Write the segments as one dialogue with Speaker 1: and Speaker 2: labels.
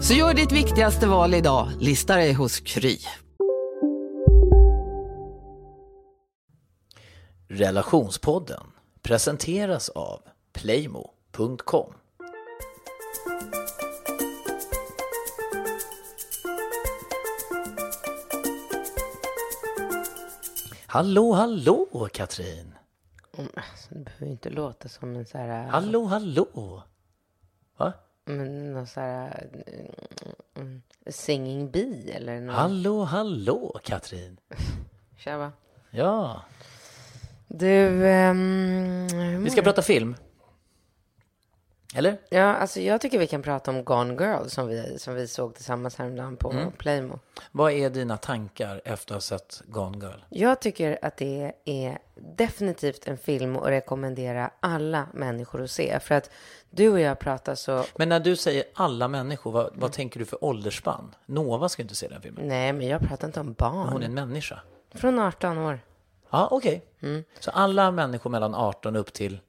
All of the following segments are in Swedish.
Speaker 1: Så gör ditt viktigaste val idag, lista dig hos Kry.
Speaker 2: Relationspodden presenteras av playmo.com. Hallå, hallå Katrin!
Speaker 3: Mm, Alltså, det behöver inte låta som en så här...
Speaker 2: Hallå, hallå! Va?
Speaker 3: Men någon så här... mm, Singing bee eller något.
Speaker 2: Hallå, hallå Katrin!
Speaker 3: Tja, va?
Speaker 2: Ja,
Speaker 3: Du... hur
Speaker 2: vi ska prata film. Eller?
Speaker 3: Ja, alltså jag tycker vi kan prata om Gone Girl som vi, som vi såg tillsammans häromdagen på
Speaker 2: Mm.
Speaker 3: Playmo.
Speaker 2: Vad är dina tankar efter att ha sett Gone Girl?
Speaker 3: Jag tycker att det är definitivt en film att rekommendera alla människor att se. För att du och jag pratar så...
Speaker 2: Men när du säger alla människor, vad, vad tänker du för åldersspann? Nova ska inte se den filmen.
Speaker 3: Nej, men jag pratar inte om barn.
Speaker 2: Hon är en människa.
Speaker 3: Från 18 år.
Speaker 2: Ja, okej.
Speaker 3: Mm.
Speaker 2: Så alla människor mellan 18 upp till...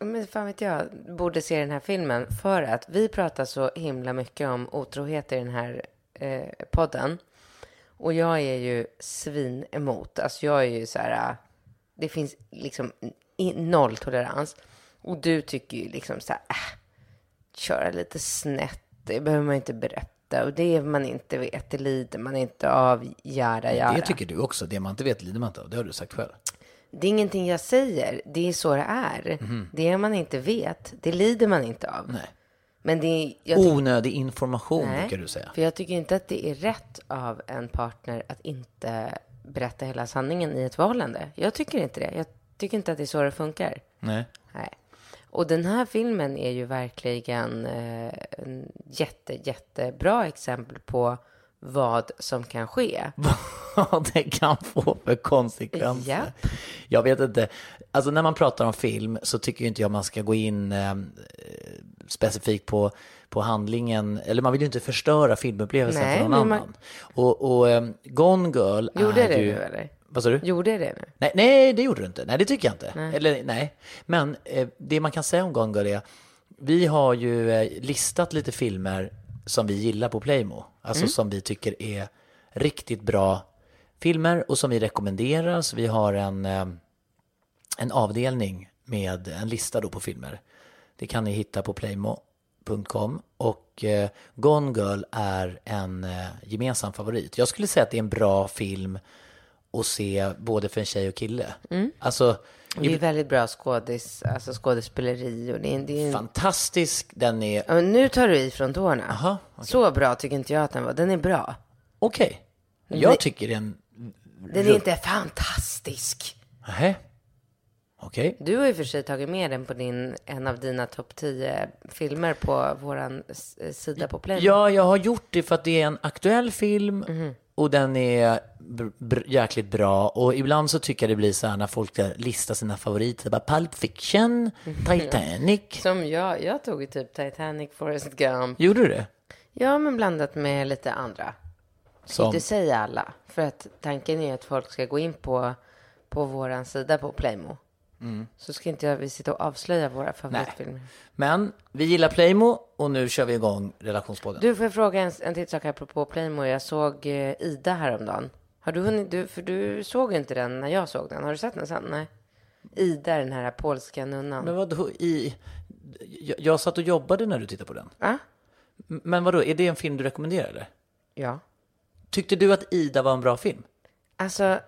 Speaker 3: Men fan vet jag, borde se den här filmen för att vi pratar så himla mycket om otrohet i den här eh, podden. Och jag är ju svin emot. Alltså jag är ju så här, äh, det finns liksom noll tolerans. Och du tycker ju liksom så här, äh, köra lite snett, det behöver man inte berätta. Och det man inte vet, det lider man inte av, jada jada.
Speaker 2: Det tycker du också. Det man inte vet lider man inte av. Det har du sagt själv.
Speaker 3: Det är ingenting jag säger, det är så det är. Det man inte vet, det lider man inte av.
Speaker 2: Nej.
Speaker 3: Men det är, jag
Speaker 2: Onödig information
Speaker 3: Nej,
Speaker 2: brukar du säga.
Speaker 3: För jag tycker inte att det är rätt av en partner att inte berätta hela sanningen i ett förhållande. Jag tycker inte det. Jag tycker inte att det är så det funkar.
Speaker 2: Nej.
Speaker 3: Nej. Och den här filmen är ju verkligen eh, jätte, jättebra exempel på vad som kan ske.
Speaker 2: Vad det kan få för konsekvenser.
Speaker 3: Japp.
Speaker 2: Jag vet inte. Alltså när man pratar om film så tycker inte jag man ska gå in eh, specifikt på, på handlingen. Eller man vill ju inte förstöra filmupplevelsen
Speaker 3: Nej,
Speaker 2: för någon
Speaker 3: men man-
Speaker 2: annan. Och, och eh, Gone Girl
Speaker 3: Gjorde
Speaker 2: är
Speaker 3: det
Speaker 2: ju...
Speaker 3: nu eller?
Speaker 2: Vad sa du?
Speaker 3: Gjorde det nu?
Speaker 2: Nej, nej, det gjorde du inte. Nej, det tycker jag inte. Eller nej. Men eh, det man kan säga om Gone Girl är, vi har ju eh, listat lite filmer som vi gillar på Playmo. Alltså som vi tycker är riktigt bra filmer och som vi rekommenderar. Så vi har en, eh, en avdelning med en lista då på filmer. Det kan ni hitta på playmo.com och eh, Gone Girl är en eh, gemensam favorit. Jag skulle säga att det är en bra film att se både för en tjej och kille. Alltså,
Speaker 3: Det är väldigt bra skådis, alltså skådespeleri och det är, det är en
Speaker 2: fantastisk, den är...
Speaker 3: Ja, men nu tar du i från tårna.
Speaker 2: Aha, okej.
Speaker 3: Så bra tycker inte jag att den var. Den är bra.
Speaker 2: Okej.
Speaker 3: Nej.
Speaker 2: Jag tycker den...
Speaker 3: Den är inte fantastisk.
Speaker 2: Nähä. Okej.
Speaker 3: Du har ju för sig tagit med den på din, en av dina topp 10 filmer på våran s- sida på Play.
Speaker 2: Ja, jag har gjort det för att det är en aktuell film
Speaker 3: Mhm.
Speaker 2: Och den är jäkligt bra. Och ibland så tycker jag det blir så här när folk ska lista sina favoriter. Bara Pulp Fiction, Titanic.
Speaker 3: Som jag, jag tog ju typ Titanic, Forrest Gump.
Speaker 2: Gjorde du det?
Speaker 3: Ja, men blandat med lite andra.
Speaker 2: Som,
Speaker 3: Inte säga alla. För att tanken är att folk ska gå in på, på våran sida på Playmo. Så ska inte jag, vi sitta och avslöja våra favoritfilmer.
Speaker 2: men vi gillar Playmo och nu kör vi igång relationspodden.
Speaker 3: Du, får jag fråga en, en till sak apropå Playmo? Jag såg eh, Ida häromdagen. Har du hunnit, du, för du såg inte den när jag såg den. Har du sett den sen? Nej. Ida, den här polska nunnan.
Speaker 2: Men vadå, i... Jag, jag satt och jobbade när du tittade på den. M- Men vadå, är det en film du rekommenderar eller?
Speaker 3: Ja.
Speaker 2: Tyckte du att Ida var en bra film?
Speaker 3: Alltså,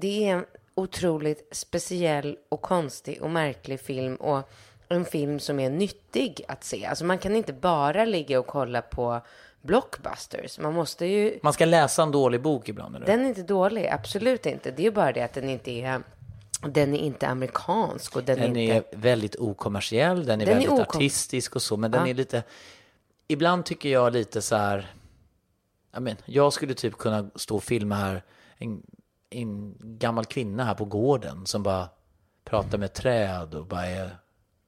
Speaker 3: det är en otroligt speciell och konstig och märklig film och en film som är nyttig att se. Alltså man kan inte bara ligga och kolla på blockbusters. Man måste ju...
Speaker 2: Man ska läsa en dålig bok ibland, eller?
Speaker 3: Den är inte dålig, absolut inte. Det är bara det att den inte är... Den är inte amerikansk och den,
Speaker 2: Den
Speaker 3: är
Speaker 2: är
Speaker 3: inte...
Speaker 2: väldigt okommersiell, den är
Speaker 3: Den är
Speaker 2: väldigt
Speaker 3: okom-
Speaker 2: artistisk och så, men den
Speaker 3: Ja.
Speaker 2: är lite... Ibland tycker jag lite så här... Jag, men, jag skulle typ kunna stå och filma här en, en gammal kvinna här på gården som bara pratar med träd och bara är,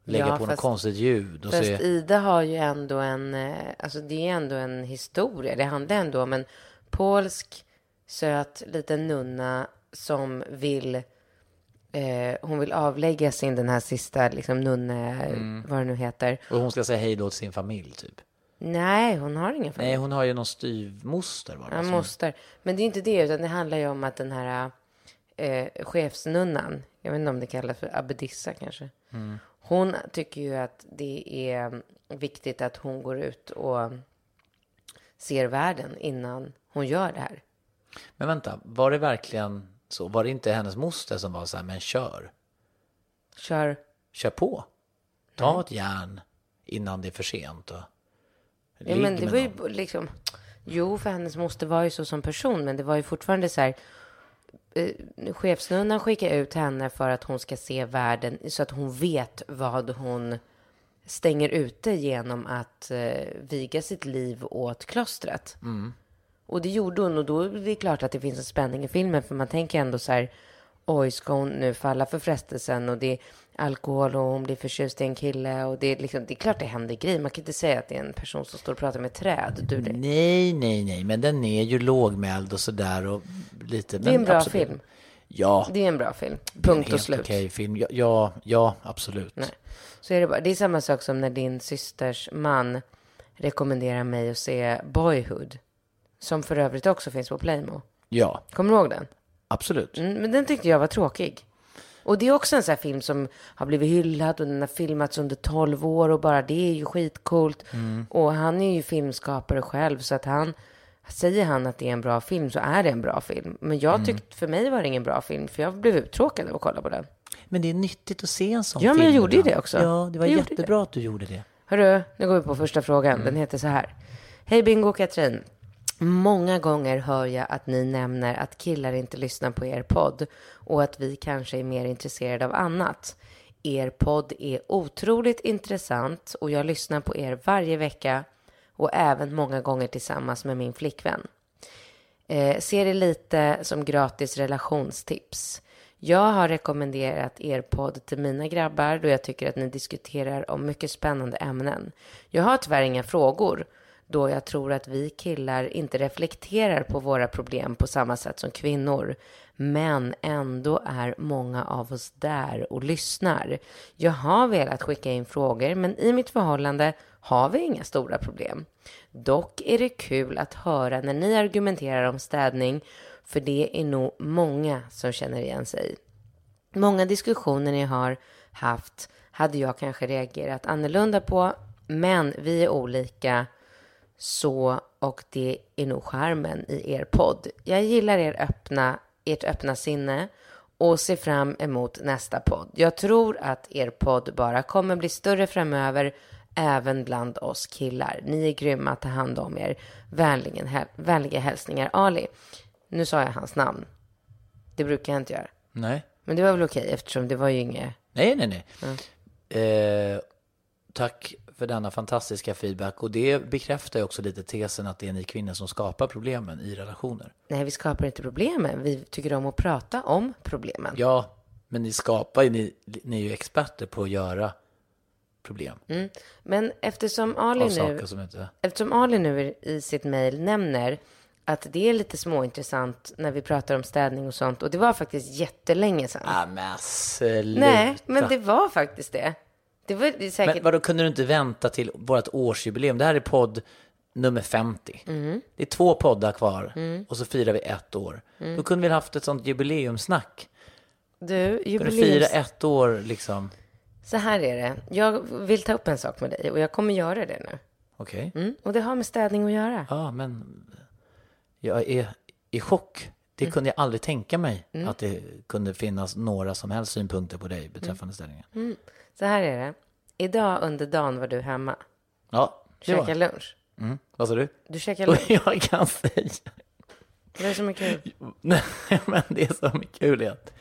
Speaker 2: lägger
Speaker 3: Ja,
Speaker 2: på något
Speaker 3: fast-
Speaker 2: konstigt ljud. Och så
Speaker 3: Fast
Speaker 2: är,
Speaker 3: Ida har ju ändå en, eh, alltså det är ändå en historia. Det handlar ändå om en polsk söt liten nunna som vill, eh, hon vill avlägga sin den här sista liksom nunne,
Speaker 2: Mm.
Speaker 3: vad det nu heter.
Speaker 2: och hon ska säga hej då till sin familj, typ.
Speaker 3: Nej, hon har ingen familj.
Speaker 2: Nej, hon har ju någon styvmoster. Var det,
Speaker 3: Ja,
Speaker 2: som-
Speaker 3: moster. Men det är inte det, utan det handlar ju om att den här eh, chefsnunnan, jag vet inte om det kallas för abbedissa kanske. Hon tycker ju att det är viktigt att hon går ut och ser världen innan hon gör det här.
Speaker 2: Men vänta, var det verkligen så? Var det inte hennes moster som var så här, men kör?
Speaker 3: Kör.
Speaker 2: Kör på. Ta ett järn innan det är för sent. Och
Speaker 3: Ja, men det var ju liksom, jo, för hennes moster var ju så som person, men det var ju fortfarande så här, eh, chefsnunnan skickar ut henne för att hon ska se världen så att hon vet vad hon stänger ute genom att eh, viga sitt liv åt klostret. Och det gjorde hon och då är det klart att det finns en spänning i filmen för man tänker ändå så här oj, ska hon nu falla för frestelsen? Och det alkohol och hon blir förtjust i en kille och det är liksom, det är klart det händer grejer. Man kan inte säga att det är en person som står och pratar med träd. Du, det,
Speaker 2: Nej, nej, nej, men den är ju lågmäld och sådär och lite.
Speaker 3: det är en bra
Speaker 2: absolut.
Speaker 3: film.
Speaker 2: Ja,
Speaker 3: Det är en bra film. Punkt och slut.
Speaker 2: okej film. Ja, ja, ja absolut.
Speaker 3: Nej. Så är det bara. Det är samma sak som när din systers man rekommenderar mig att se Boyhood. Som för övrigt också finns på Playmo.
Speaker 2: Ja,
Speaker 3: Kommer du ihåg den?
Speaker 2: absolut.
Speaker 3: Mm, men den tyckte jag var tråkig. Och det är också en sån här film som har blivit hyllad och den har filmats under 12 år och bara det är ju skitcoolt. Och han är ju filmskapare själv så att han, säger han att det är en bra film så är det en bra film. Men jag tyckte, för mig var det ingen bra film för jag blev uttråkad av att kolla på den.
Speaker 2: Men det är nyttigt att se en sån
Speaker 3: Ja,
Speaker 2: film.
Speaker 3: men jag gjorde ju det också.
Speaker 2: Ja, det var
Speaker 3: Jag
Speaker 2: jättebra att du gjorde det.
Speaker 3: Hörru, nu går vi på första frågan. Den heter så här. Hej Bingo och Katrin. Många gånger hör jag att ni nämner att killar inte lyssnar på er podd och att vi kanske är mer intresserade av annat. Er podd är otroligt intressant och jag lyssnar på er varje vecka och även många gånger tillsammans med min flickvän. Eh, ser det lite som gratis relationstips. Jag har rekommenderat er podd till mina grabbar då jag tycker att ni diskuterar om mycket spännande ämnen. Jag har tyvärr inga frågor då jag tror att vi killar inte reflekterar på våra problem på samma sätt som kvinnor. Men ändå är många av oss där och lyssnar. Jag har velat skicka in frågor men i mitt förhållande har vi inga stora problem. Dock är det kul att höra när ni argumenterar om städning för det är nog många som känner igen sig. Många diskussioner ni har haft hade jag kanske reagerat annorlunda på, men vi är olika så och det är nog charmen i er podd. Jag gillar er öppna, ert öppna sinne och ser fram emot nästa podd. Jag tror att er podd bara kommer bli större framöver även bland oss killar. Ni är grymma, ta hand om er. Vänligen, häl- vänliga hälsningar Ali. Nu sa jag hans namn. Det brukar jag inte göra.
Speaker 2: Nej.
Speaker 3: Men det var väl okej eftersom det var ju inget...
Speaker 2: Nej, nej, nej. Eh, tack för denna fantastiska feedback. Och det bekräftar ju också lite tesen att det är ni kvinnor som skapar problemen i relationer.
Speaker 3: Nej, vi skapar inte problemen. Vi tycker om att prata om problemen.
Speaker 2: Ja, men ni skapar ju, ni, ni är ju experter på att göra problem.
Speaker 3: Men eftersom Ali nu,
Speaker 2: inte...
Speaker 3: eftersom Ali nu i sitt mejl nämner att det är lite småintressant när vi pratar om städning och sånt. Och det var faktiskt jättelänge sedan.
Speaker 2: Ah, men sluta.
Speaker 3: Nej, men det var faktiskt det. Det var säkert...
Speaker 2: Men vadå, kunde du inte vänta till vårt årsjubileum? Det här är podd nummer 50.
Speaker 3: Mm.
Speaker 2: Det är två poddar kvar och så firar vi ett år.
Speaker 3: Mm.
Speaker 2: Då kunde vi ha haft ett sånt jubileumsnack.
Speaker 3: Du,
Speaker 2: Kunde
Speaker 3: jubileums...
Speaker 2: fira ett år liksom.
Speaker 3: Så här är det. Jag vill ta upp en sak med dig och jag kommer göra det nu.
Speaker 2: Okej.
Speaker 3: Mm. Och det har med städning att göra.
Speaker 2: Ja, men jag är i chock Det kunde jag aldrig tänka mig att det kunde finnas några som helst synpunkter på dig beträffande ställningen.
Speaker 3: Så här är det. Idag under dagen var du hemma.
Speaker 2: Ja, det
Speaker 3: Käkade
Speaker 2: var.
Speaker 3: lunch.
Speaker 2: Mm. Vad sa du?
Speaker 3: Du käkade lunch.
Speaker 2: Jag kan säga,
Speaker 3: Det är som är kul.
Speaker 2: nej men det som är kul är att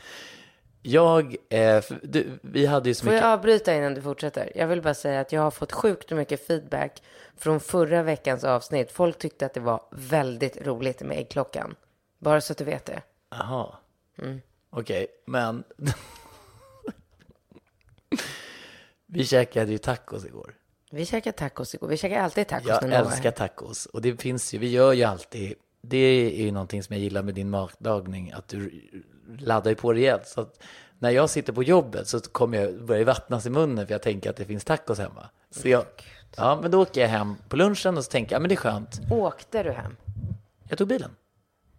Speaker 2: jag, eh, för du, vi hade ju så
Speaker 3: Får
Speaker 2: mycket,
Speaker 3: jag avbryta innan du fortsätter? Jag vill bara säga att jag har fått sjukt mycket feedback från förra veckans avsnitt. Folk tyckte att det var väldigt roligt med äggklockan. Bara så att du vet det.
Speaker 2: jaha,
Speaker 3: Mm.
Speaker 2: okej, men vi käkade ju tacos igår.
Speaker 3: Vi käkade tacos igår. Vi käkar alltid tacos
Speaker 2: Jag
Speaker 3: när är
Speaker 2: älskar tacos och det finns ju, vi gör ju alltid, det är ju någonting som jag gillar med din matlagning, att du laddar ju på rejält. Så att när jag sitter på jobbet så kommer jag börja vattnas i munnen för jag tänker att det finns tacos hemma. Så jag, ja, men då åker jag hem på lunchen och så tänker jag, ja men det är skönt.
Speaker 3: Åkte du hem?
Speaker 2: Jag tog bilen.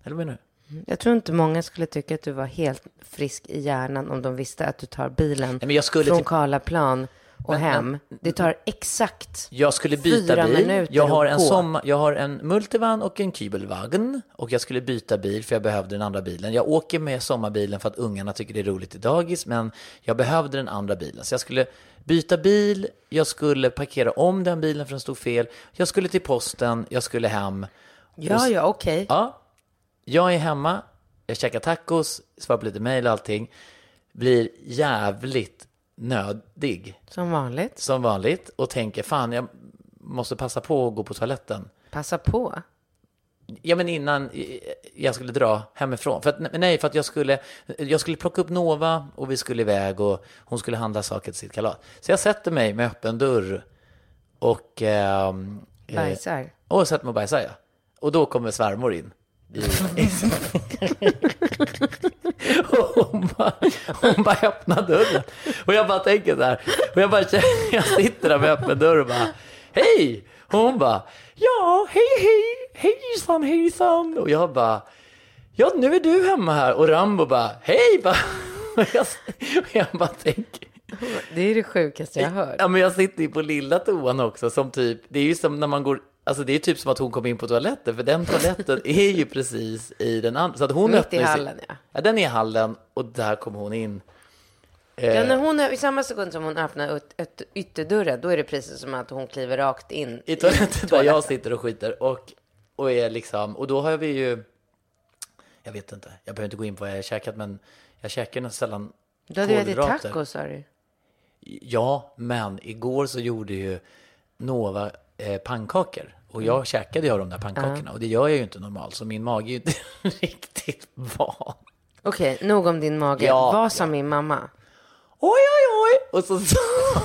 Speaker 2: Eller vad menar du?
Speaker 3: Jag tror inte många skulle tycka att du var helt frisk i hjärnan om de visste att du tar bilen
Speaker 2: men jag skulle
Speaker 3: från
Speaker 2: typ-
Speaker 3: Karlaplan och hem. Det tar exakt
Speaker 2: Jag skulle byta
Speaker 3: Fyra
Speaker 2: bil.
Speaker 3: minuter
Speaker 2: Jag har,
Speaker 3: att
Speaker 2: en
Speaker 3: gå.
Speaker 2: sommar, jag har en multivan och en kybelwagen. Och jag skulle byta bil för jag behövde den andra bilen. Jag åker med sommarbilen för att ungarna tycker det är roligt i dagis. Men jag behövde den andra bilen. Så jag skulle byta bil. Jag skulle parkera om den bilen för den stod fel. Jag skulle till posten. Jag skulle hem.
Speaker 3: Ja, ja, okej.
Speaker 2: Ja, jag är hemma. Jag käkar tacos. Svarar på lite mejl och allting. Blir jävligt nödig
Speaker 3: Som vanligt.
Speaker 2: som vanligt och tänker fan jag måste passa på att gå på toaletten.
Speaker 3: Passa på.
Speaker 2: Ja men innan jag skulle dra hemifrån. För att, nej, för att jag skulle, jag skulle plocka upp Nova och vi skulle iväg och hon skulle handla saker till sitt kalas. Så jag sätter mig med öppen dörr och... ehm, eh,
Speaker 3: Bajsar.
Speaker 2: och sätter mig och bajsar ja. Och då kommer svärmor in. Och hon bara, hon bara öppnar dörren. Och jag bara tänker så här. Och jag bara jag sitter där med öppen dörr och bara, hej! Och hon bara, ja, hej, hej, hejsan, hejsan. Och jag bara, ja, nu är du hemma här. Och Rambo bara, hej! Bara, och jag, och jag bara tänker,
Speaker 3: Det är det sjukaste jag har hört.
Speaker 2: Ja, men jag sitter ju på lilla toan också som typ, det är ju som när man går, alltså det är typ som att hon kom in på toaletten, för den toaletten är ju precis i den andra. Så att hon
Speaker 3: Mitt i hallen, ja.
Speaker 2: Ja, den är i hallen och där kom hon in.
Speaker 3: Ja, när hon, I samma sekund som hon öppnar ut, ut, ytterdörren, då är det precis som att hon kliver rakt in
Speaker 2: I toaletten där jag sitter och skiter och, och är liksom, och då har vi ju, jag vet inte, jag behöver inte gå in på vad jag har käkat, men jag käkar nästan sällan
Speaker 3: Du hade ju ätit tacos, sa du.
Speaker 2: Ja, men igår så gjorde ju Nova eh, pannkakor. Och jag käkade ju av de där pannkakorna. Och det gör jag ju inte normalt. Så min mage är ju inte riktigt van.
Speaker 3: Okej, nog om din mage.
Speaker 2: Ja,
Speaker 3: Vad sa min mamma?
Speaker 2: Oj, oj, oj! Och så sa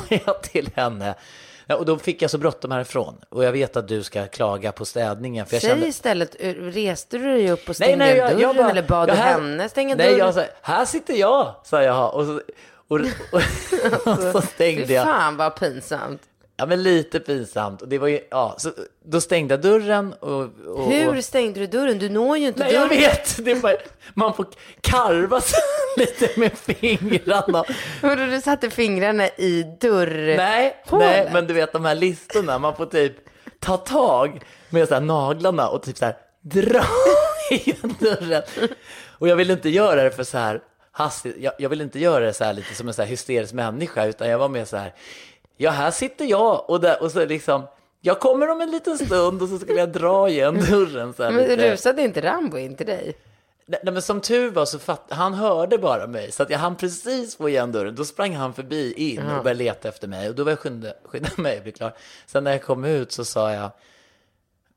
Speaker 2: jag till henne. Ja, och då fick jag så bråttom härifrån. Och jag vet att du ska klaga på städningen. För jag
Speaker 3: Säg
Speaker 2: kände...
Speaker 3: istället, eh, reste du dig upp och stängde dörren
Speaker 2: bara-
Speaker 3: eller bad du
Speaker 2: här-
Speaker 3: henne stänga
Speaker 2: Nej,
Speaker 3: dörren?
Speaker 2: jag sa, här sitter jag, sa jag. Och så, och, och, och så stängde
Speaker 3: Fy
Speaker 2: jag.
Speaker 3: fan vad pinsamt.
Speaker 2: Ja, men lite pinsamt. Och det var ju, ja, så då stängde jag dörren och... och
Speaker 3: Hur stängde du dörren? Du når ju inte
Speaker 2: Nej, jag
Speaker 3: dörren.
Speaker 2: vet! Det är bara, man får karva sig lite med fingrarna.
Speaker 3: Vadå, du satte fingrarna i dörr...
Speaker 2: Nej, nej, men du vet de här listorna, man får typ ta tag med så här naglarna och typ så här dra i dörren. Och jag vill inte göra det för så här hastigt, jag, jag vill inte göra det så här lite som en så här hysterisk människa, utan jag var mer så här, ja här sitter jag och, där, och så liksom, jag kommer om en liten stund och så skulle jag dra igen dörren så här
Speaker 3: Men
Speaker 2: lite.
Speaker 3: rusade inte Rambo in till dig?
Speaker 2: Nej, men som tur var så fatt, han hörde bara mig, så att jag hann precis få igen dörren. Då sprang han förbi in och började leta efter mig och då var jag skynda, skynda mig att bli klar. Sen när jag kom ut så sa jag,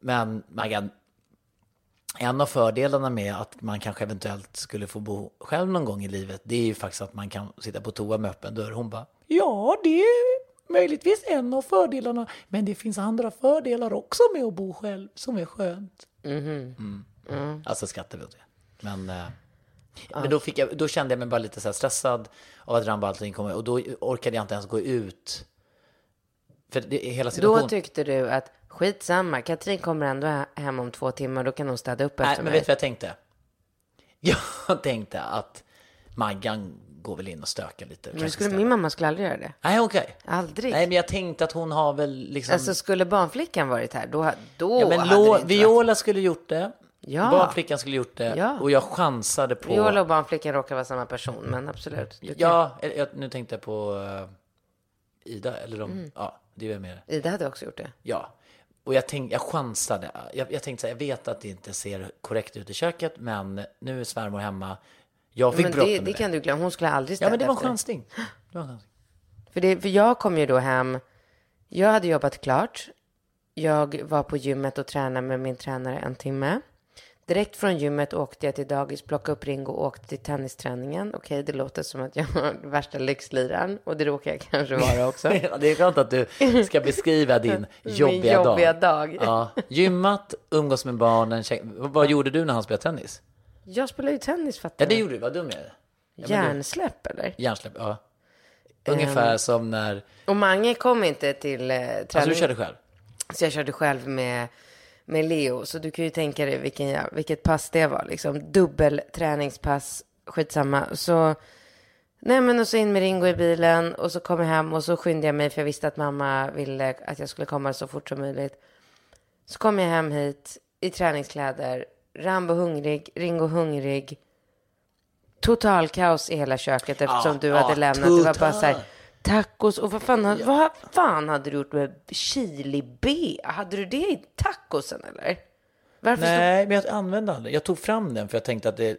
Speaker 2: men Maggan, en av fördelarna med att man kanske eventuellt skulle få bo själv någon gång i livet, det är ju faktiskt att man kan sitta på toa med öppen dörr. Hon bara, ja det möjligtvis en av fördelarna, men det finns andra fördelar också med att bo själv som är skönt. Mm. Alltså skrattade vi åt det. Men, eh, men då, fick jag, då kände jag mig bara lite så här stressad av att Rambo allting kom och då orkade jag inte ens gå ut. För det, hela
Speaker 3: Då
Speaker 2: situationen...
Speaker 3: tyckte du att skitsamma, Katrin kommer ändå he- hem om två timmar, då kan hon städa upp
Speaker 2: Nej,
Speaker 3: efter
Speaker 2: men
Speaker 3: mig.
Speaker 2: vet du vad jag tänkte? Jag tänkte att Maggan går väl in och stökar lite.
Speaker 3: Men skulle, min mamma skulle aldrig göra det.
Speaker 2: Nej, okej.
Speaker 3: Aldrig.
Speaker 2: Nej, men jag tänkte att hon har väl liksom...
Speaker 3: Alltså skulle barnflickan varit här, då, då
Speaker 2: ja, men
Speaker 3: hade
Speaker 2: Lo-
Speaker 3: det inte varit...
Speaker 2: Viola skulle gjort det.
Speaker 3: Ja.
Speaker 2: Barnflickan skulle gjort det
Speaker 3: Ja.
Speaker 2: och jag chansade på...
Speaker 3: Viola och barnflickan råkar vara samma person, men absolut.
Speaker 2: Ja, jag, nu tänkte jag på eh, Ida, eller de,
Speaker 3: Mm.
Speaker 2: ja, det är väl mer.
Speaker 3: Ida hade också gjort det.
Speaker 2: Ja, och jag, tänk, jag chansade. Jag, jag tänkte så här, jag vet att det inte ser korrekt ut i köket, men nu är svärmor hemma. Jag fick
Speaker 3: Men
Speaker 2: bråttom
Speaker 3: det,
Speaker 2: med
Speaker 3: det kan du glömma. Hon skulle aldrig
Speaker 2: Ja,
Speaker 3: städa
Speaker 2: men det var en
Speaker 3: efter
Speaker 2: chansning. Det var chansning.
Speaker 3: För, det, för jag kom ju då hem. Jag hade jobbat klart. Jag var på gymmet och tränade med min tränare en timme. Direkt från gymmet åkte jag till dagis, plockade upp Ringo och åkte till tennisträningen. Okej, det låter som att jag har värsta lyxliraren och det råkar jag kanske vara också.
Speaker 2: Ja, det är skönt att du ska beskriva din jobbiga,
Speaker 3: Min jobbiga
Speaker 2: dag.
Speaker 3: dag.
Speaker 2: Ja, gymmat, umgås med barnen. Vad gjorde du när han spelade tennis?
Speaker 3: Jag spelar ju tennis, fattar
Speaker 2: Ja, det
Speaker 3: du?
Speaker 2: gjorde du. Vad dum jag är. Ja, du-
Speaker 3: Hjärnsläpp, eller?
Speaker 2: Hjärnsläpp, ja.
Speaker 3: Ehm.
Speaker 2: Ungefär som när...
Speaker 3: Och Mange kom inte till eh, träningen.
Speaker 2: Alltså du körde själv?
Speaker 3: Så jag körde själv med, med Leo. Så du kan ju tänka dig vilken, vilket pass det var. Liksom dubbel träningspass, skitsamma. Så, nej men och så in med Ringo i bilen. Och så kom jag hem och så skyndade jag mig. För jag visste att mamma ville att jag skulle komma så fort som möjligt. Så kom jag hem hit i träningskläder. Rambo hungrig, Ringo hungrig. Total kaos i hela köket eftersom
Speaker 2: Ja,
Speaker 3: du
Speaker 2: ja,
Speaker 3: hade lämnat. Det var bara så här,
Speaker 2: total.
Speaker 3: tacos och vad fan, hade- vad fan hade du gjort med chili B? Hade du det i tacosen eller? Varför stod,
Speaker 2: Nej, men jag använde aldrig. Jag tog fram den för jag tänkte att det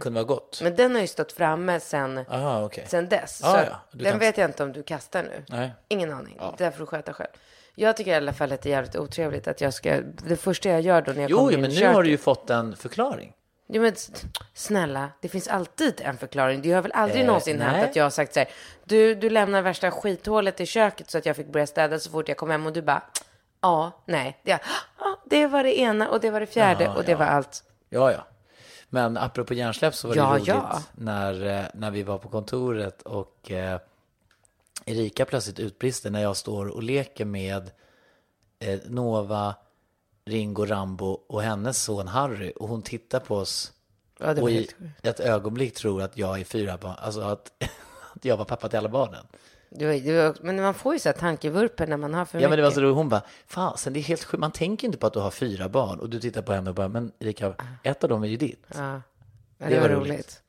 Speaker 2: kunde vara gott.
Speaker 3: men den har ju stått framme sen,
Speaker 2: Aha, okej.
Speaker 3: sen dess.
Speaker 2: Ah,
Speaker 3: så
Speaker 2: ja.
Speaker 3: Den
Speaker 2: kan-
Speaker 3: vet jag inte om du kastar nu.
Speaker 2: Nej.
Speaker 3: Ingen aning. Det får du sköta själv. Jag tycker i alla fall att det är jävligt otrevligt att jag ska, det första jag gör då när jag
Speaker 2: Jo,
Speaker 3: kommer
Speaker 2: jo,
Speaker 3: in
Speaker 2: men
Speaker 3: i
Speaker 2: nu har du ju fått en förklaring.
Speaker 3: Jo, men snälla, det finns alltid en förklaring. Du har väl aldrig
Speaker 2: Eh,
Speaker 3: någonsin
Speaker 2: nej.
Speaker 3: hänt att jag har sagt så här, du, du lämnar värsta skithålet i köket så att jag fick börja städa så fort jag kom hem och du bara, ja, nej, det, ja, det var det ena och det var det fjärde
Speaker 2: Jaha,
Speaker 3: och det
Speaker 2: ja.
Speaker 3: var allt.
Speaker 2: Ja, ja. Men apropå hjärnsläpp så var det
Speaker 3: Ja,
Speaker 2: roligt
Speaker 3: ja.
Speaker 2: När, eh, när vi var på kontoret och eh, Erika plötsligt utbrister när jag står och leker med eh, Nova, Ringo, Rambo och hennes son Harry och hon tittar på oss
Speaker 3: Ja, det
Speaker 2: och i ett ögonblick tror att jag är fyra barn, alltså att, att jag var pappa till alla barnen.
Speaker 3: Du, var- du, var- men man får ju så här tankevurper när man har för
Speaker 2: Ja men det var
Speaker 3: mycket.
Speaker 2: så roligt, hon bara, fasen det är helt sjukt, man tänker inte på att du har fyra barn och du tittar på henne och bara, men Erika, ett av dem är ju ditt.
Speaker 3: Ja, ja det,
Speaker 2: Det
Speaker 3: var
Speaker 2: var
Speaker 3: roligt.
Speaker 2: roligt.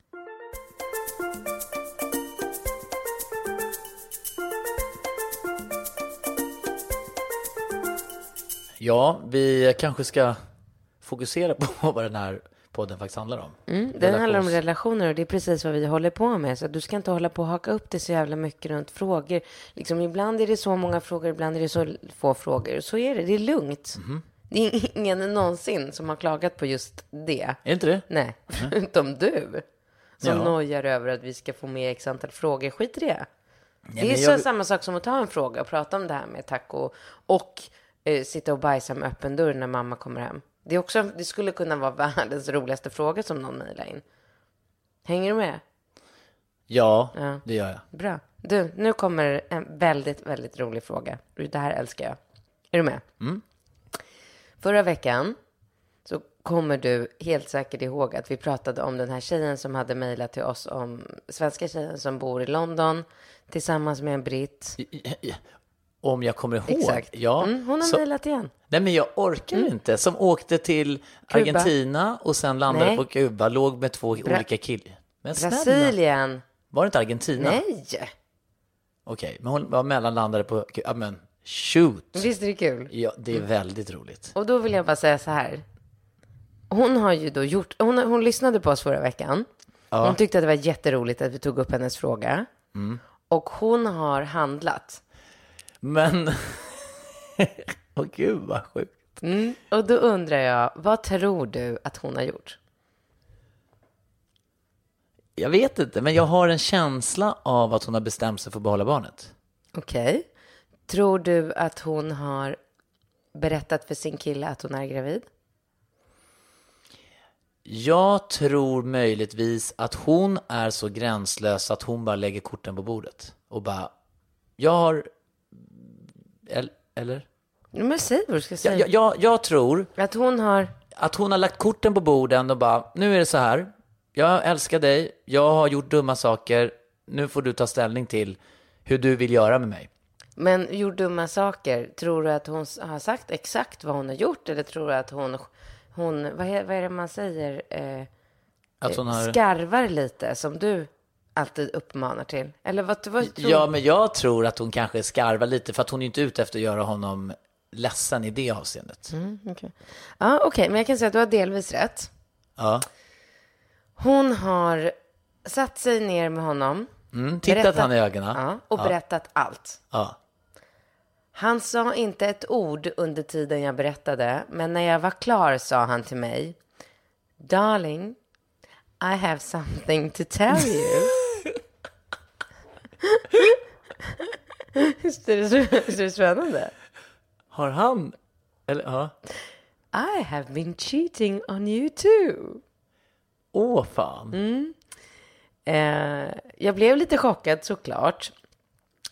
Speaker 2: Ja, vi kanske ska fokusera på vad den här podden faktiskt handlar om.
Speaker 3: Mm, den handlar om
Speaker 2: Relations-
Speaker 3: relationer och det är precis vad vi håller på med. Så du ska inte hålla på och haka upp det så jävla mycket runt frågor. Liksom, ibland är det så många frågor, ibland är det så få frågor. Så är det, det är lugnt.
Speaker 2: Mhm.
Speaker 3: Det är ingen någonsin som har klagat på just det.
Speaker 2: Är det inte det?
Speaker 3: Nej, förutom du. Som
Speaker 2: Ja.
Speaker 3: nojar över att vi ska få med x antal frågor. Skit i det. det är
Speaker 2: men
Speaker 3: så
Speaker 2: jag-
Speaker 3: samma sak som att ta en fråga och prata om det här med taco och eh, sitta och bajsa med öppen dörr när mamma kommer hem. Det, är också, det skulle kunna vara världens roligaste fråga som någon mejlar in. Hänger du med?
Speaker 2: Ja,
Speaker 3: Ja.
Speaker 2: det gör jag.
Speaker 3: Bra. Du, nu kommer en väldigt, väldigt rolig fråga. Det här älskar jag. Är du med? Förra veckan så kommer du helt säkert ihåg att vi pratade om den här tjejen som hade mejlat till oss om svenska tjejen som bor i London tillsammans med en britt.
Speaker 2: Om jag kommer ihåg.
Speaker 3: Exakt.
Speaker 2: Ja,
Speaker 3: Mm, hon har mejlat igen.
Speaker 2: Nej, men jag orkar inte. Som åkte till Argentina och sen landade
Speaker 3: Nej.
Speaker 2: på Kuba, låg med två olika killar. Men snälla,
Speaker 3: Brasilien.
Speaker 2: var det inte Argentina?
Speaker 3: Nej!
Speaker 2: Okej, men hon var mellanlandade på Kuba. Ja, men shoot.
Speaker 3: Visst är det kul?
Speaker 2: Ja, det är väldigt roligt.
Speaker 3: Och då vill jag bara säga så här. Hon har ju då gjort, hon, hon lyssnade på oss förra veckan. Hon tyckte att det var jätteroligt att vi tog upp hennes fråga.
Speaker 2: Mm.
Speaker 3: Och hon har handlat.
Speaker 2: Men, åh gud vad sjukt.
Speaker 3: Mm. Och då undrar jag, vad tror du att hon har gjort?
Speaker 2: Jag vet inte, men jag har en känsla av att hon har bestämt sig för att behålla barnet.
Speaker 3: Okej. Tror du att hon har berättat för sin kille att hon är gravid?
Speaker 2: Jag tror möjligtvis att hon är så gränslös att hon bara lägger korten på bordet och bara, jag har, eller?
Speaker 3: Men säg vad du ska säga.
Speaker 2: Jag, jag, jag tror
Speaker 3: Att hon har...
Speaker 2: att hon har lagt korten på borden och bara, nu är det så här, jag älskar dig, jag har gjort dumma saker, nu får du ta ställning till hur du vill göra med mig.
Speaker 3: Men gjort dumma saker. Tror du att hon har sagt exakt vad hon har gjort? Eller tror du att hon, hon, vad är, vad är det man säger, eh,
Speaker 2: Att hon har...
Speaker 3: skarvar lite som du alltid uppmanar till? Eller vad, vad tror
Speaker 2: Ja, men jag tror att hon kanske skarvar lite för att hon är inte ute efter att göra honom ledsen i det avseendet.
Speaker 3: Mm, okej. Ja, okej, men jag kan säga att du har delvis rätt.
Speaker 2: Ja.
Speaker 3: Hon har satt sig ner med honom.
Speaker 2: Mm, tittat
Speaker 3: berättat-
Speaker 2: han i ögonen.
Speaker 3: Ja, och berättat allt.
Speaker 2: Ja.
Speaker 3: Han sa inte ett ord under tiden jag berättade, men när jag var klar sa han till mig, Darling, I have something to tell you. Visst är det så- visst är det spännande?
Speaker 2: Har han... Eller ja.
Speaker 3: I have been cheating on you too.
Speaker 2: Åh, fan.
Speaker 3: Eh, jag blev lite chockad såklart.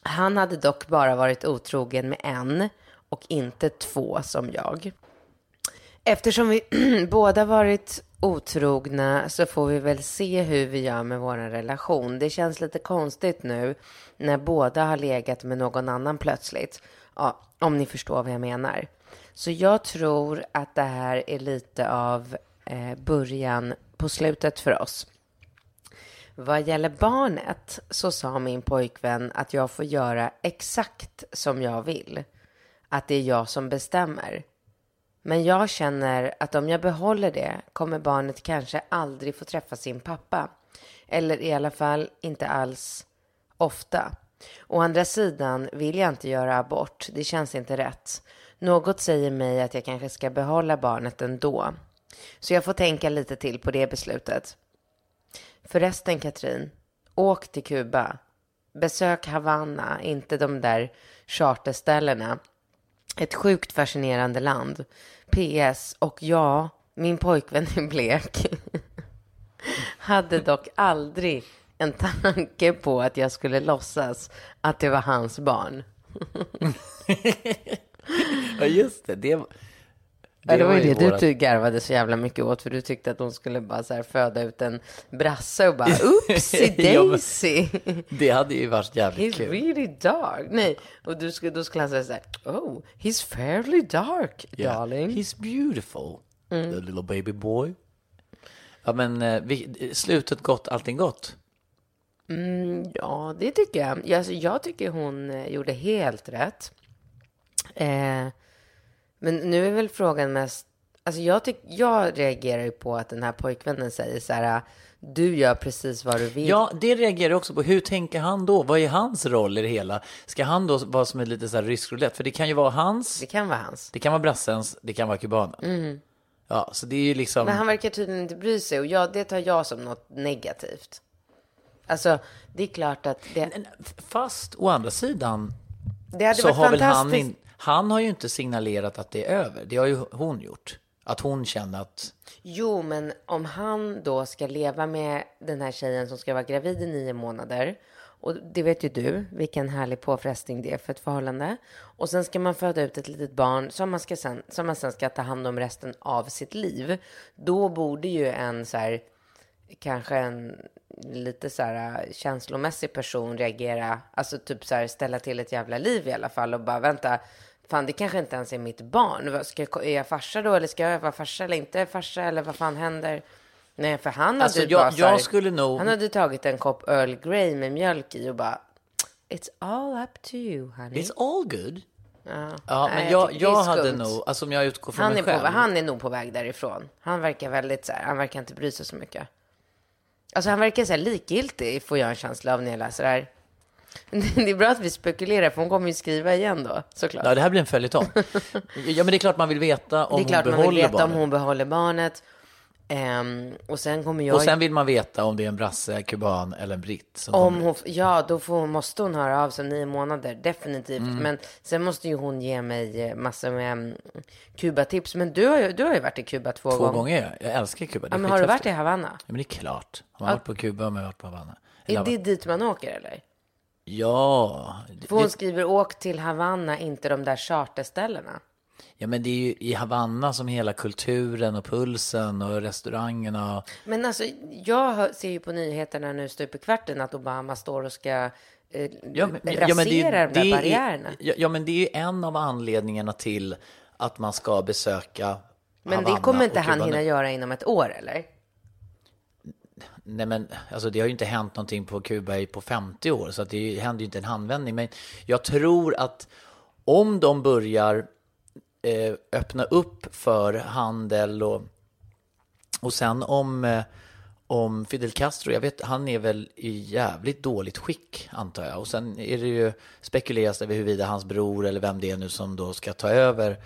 Speaker 3: Han hade dock bara varit otrogen med en och inte två som jag. Eftersom vi båda varit otrogna så får vi väl se hur vi gör med vår relation. Det känns lite konstigt nu när båda har legat med någon annan plötsligt. Ja, om ni förstår vad jag menar. Så jag tror att det här är lite av eh, början på slutet för oss. Vad gäller barnet så sa min pojkvän att jag får göra exakt som jag vill. Att det är jag som bestämmer. Men jag känner att om jag behåller det kommer barnet kanske aldrig få träffa sin pappa. Eller i alla fall inte alls ofta. Å andra sidan vill jag inte göra abort. Det känns inte rätt. Något säger mig att jag kanske ska behålla barnet ändå. Så jag får tänka lite till på det beslutet. Förresten Katrin, åk till Kuba. Besök Havanna, inte de där charterställena. Ett sjukt fascinerande land. PS, och ja, min pojkvän är blek. Hade dock aldrig en tanke på att jag skulle låtsas att det var hans barn.
Speaker 2: Ja, just det. Det,
Speaker 3: det, ja, det var ju det
Speaker 2: vårat-
Speaker 3: du garvade så jävla mycket åt, för du tyckte att hon skulle bara så här föda ut en brasse och bara oopsie
Speaker 2: Ja,
Speaker 3: daisy.
Speaker 2: Det hade ju varit jävligt
Speaker 3: He's
Speaker 2: kul.
Speaker 3: really dark. Nej, och du skulle, då skulle han säga så här, oh, he's fairly dark,
Speaker 2: Yeah.
Speaker 3: darling.
Speaker 2: He's beautiful,
Speaker 3: Mm.
Speaker 2: the little baby boy. Ja, men eh, vi, slutet gott, allting gott.
Speaker 3: Ja, det tycker jag. Jag, alltså, jag tycker hon eh, gjorde helt rätt. Eh, men nu är väl frågan mest... Alltså jag, tyck, jag reagerar ju på att den här pojkvännen säger så här, du gör precis vad du vill.
Speaker 2: Ja, det reagerar jag också på. Hur tänker han då? Vad är hans roll i det hela? Ska han då vara som ett lite så här rysk roulette? För det kan ju vara hans,
Speaker 3: Det kan vara hans.
Speaker 2: det kan vara brassens, det kan vara kubanen. Ja, så det är ju liksom...
Speaker 3: Men han verkar tydligen inte bry sig och jag, det tar jag som något negativt. Alltså, det är klart att det,
Speaker 2: Fast å andra sidan
Speaker 3: det hade
Speaker 2: så
Speaker 3: varit
Speaker 2: har väl han,
Speaker 3: fantastiskt
Speaker 2: han har ju inte signalerat att det är över. Det har ju hon gjort. Att hon känner att,
Speaker 3: Jo, men om han då ska leva med den här tjejen som ska vara gravid i nio månader. Och det vet ju du, vilken härlig påfrestning det är för ett förhållande. Och sen ska man föda ut ett litet barn som man, ska sen, som man sen ska ta hand om resten av sitt liv. Då borde ju en så här, kanske en lite så här äh, känslomässig person reagera, alltså typ så här ställa till ett jävla liv i alla fall och bara vänta, fan det kanske inte ens är mitt barn. Ska jag, är jag farsa då eller ska jag vara farsa eller inte farsa eller vad fan händer? Nej, för han
Speaker 2: Alltså,
Speaker 3: hade
Speaker 2: jag-
Speaker 3: bara så här,
Speaker 2: jag skulle nog-
Speaker 3: Han hade tagit en kopp Earl Grey med mjölk i och bara It's all up to you honey.
Speaker 2: it's all good.
Speaker 3: Ja,
Speaker 2: Ja,
Speaker 3: Nej,
Speaker 2: men jag,
Speaker 3: tycker det är
Speaker 2: jag hade nog, alltså om jag utgår från
Speaker 3: han
Speaker 2: mig
Speaker 3: är, på,
Speaker 2: själv.
Speaker 3: han är nog på väg därifrån. Han verkar väldigt så här, han verkar inte bry sig så mycket. Alltså han verkar så här likgiltig, får jag en känsla av när jag läser det här. Det är bra att vi spekulerar, för hon kommer ju skriva igen då, såklart.
Speaker 2: Ja, det här blir en följetong. ja, men det är klart man vill veta om
Speaker 3: det är klart
Speaker 2: hon
Speaker 3: man vill veta om
Speaker 2: barnet.
Speaker 3: hon behåller barnet. Ehm, och sen kommer jag...
Speaker 2: Och sen vill man veta om det är en brasse, kuban eller en britt.
Speaker 3: Om hon, ja, då får, måste hon höra av sig nio månader, definitivt.
Speaker 2: Mm.
Speaker 3: Men sen måste ju hon ge mig eh, massor med mm, Kuba-tips. Men du har, ju, du har ju varit i Kuba två,
Speaker 2: Två
Speaker 3: gånger.
Speaker 2: gånger. Jag älskar Kuba.
Speaker 3: Ja, men har du varit i Havanna?
Speaker 2: Ja, men det är klart. Har man varit på Kuba har man varit på Havanna. Eller
Speaker 3: Är det dit man åker eller?
Speaker 2: Ja.
Speaker 3: För hon
Speaker 2: Det,
Speaker 3: skriver åk till Havanna, inte de där charterställena.
Speaker 2: Ja, men det är ju i Havanna som hela kulturen och pulsen och restaurangerna. och-
Speaker 3: Men alltså, jag ser ju på nyheterna nu stup i kvarten att Obama står och ska eh,
Speaker 2: Ja, men,
Speaker 3: rasera
Speaker 2: ja, men det,
Speaker 3: de där
Speaker 2: det är-
Speaker 3: barriärerna.
Speaker 2: Ja, ja, men det är ju en av anledningarna till att man ska besöka
Speaker 3: Men det
Speaker 2: Havanna
Speaker 3: kommer
Speaker 2: och
Speaker 3: inte han hinna göra inom ett år, eller?
Speaker 2: Nej men alltså det har ju inte hänt någonting på Kuba på 50 år så det händer ju inte en handvändning. Men jag tror att om de börjar Eh, öppna upp för handel och, och sen om, eh, om Fidel Castro, jag vet han är väl i jävligt dåligt skick antar jag. Och sen är det ju spekuleras över huruvida hans bror eller vem det är nu som då ska ta över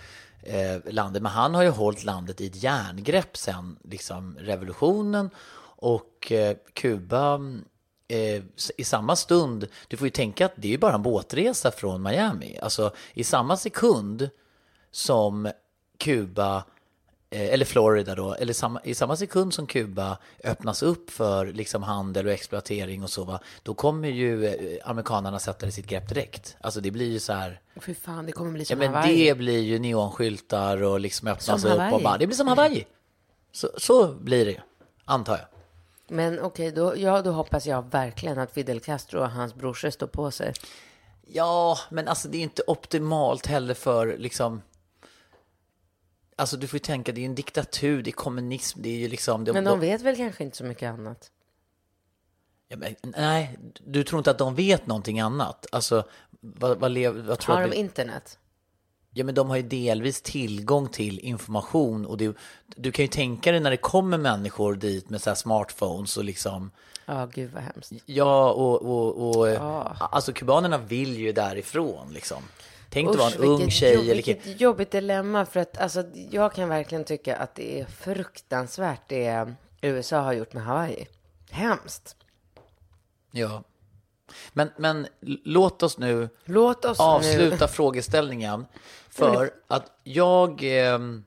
Speaker 2: eh, landet. Men han har ju hållit landet i ett järngrepp sen liksom revolutionen och eh, Kuba eh, i samma stund, du får ju tänka att det är ju bara en båtresa från Miami. Alltså i samma sekund som Kuba, eh, eller Florida då, eller samma, i samma sekund som Kuba öppnas upp för liksom handel och exploatering och så, va, då kommer ju eh, amerikanerna sätta det i sitt grepp direkt. Alltså det blir ju så här,
Speaker 3: Fy fan, det kommer bli
Speaker 2: ja
Speaker 3: som
Speaker 2: men
Speaker 3: Hawaii.
Speaker 2: det blir ju neonskyltar och liksom öppnas
Speaker 3: Som
Speaker 2: upp
Speaker 3: Hawaii.
Speaker 2: och bara, det blir som Hawaii. Så, så blir det ju, antar jag.
Speaker 3: Men okej, då, ja, då hoppas jag verkligen att Fidel Castro och hans brorsor står på sig.
Speaker 2: Ja, men alltså det är inte optimalt heller för liksom... Alltså du får ju tänka, det är ju en diktatur, det är kommunism, det är ju liksom...
Speaker 3: Men de vet väl kanske inte så mycket annat?
Speaker 2: ja, men, nej, du tror inte att de vet någonting annat? Alltså, vad, vad, lev, vad tror
Speaker 3: Har de
Speaker 2: vi-
Speaker 3: internet?
Speaker 2: Ja, men de har ju delvis tillgång till information och det, du kan ju tänka dig när det kommer människor dit med så här smartphones och liksom...
Speaker 3: Ja, gud vad hemskt.
Speaker 2: Ja, och, och, och alltså kubanerna vill ju därifrån liksom. Tänk dig vara en ung
Speaker 3: vilket
Speaker 2: tjej
Speaker 3: jobb,
Speaker 2: eller
Speaker 3: vilket jobbigt dilemma. För att alltså, jag kan verkligen tycka att det är fruktansvärt det USA har gjort med Hawaii. Hemskt.
Speaker 2: Ja. Men, men låt oss nu
Speaker 3: Låt oss nu...
Speaker 2: avsluta frågeställningen. För att jag... ehm,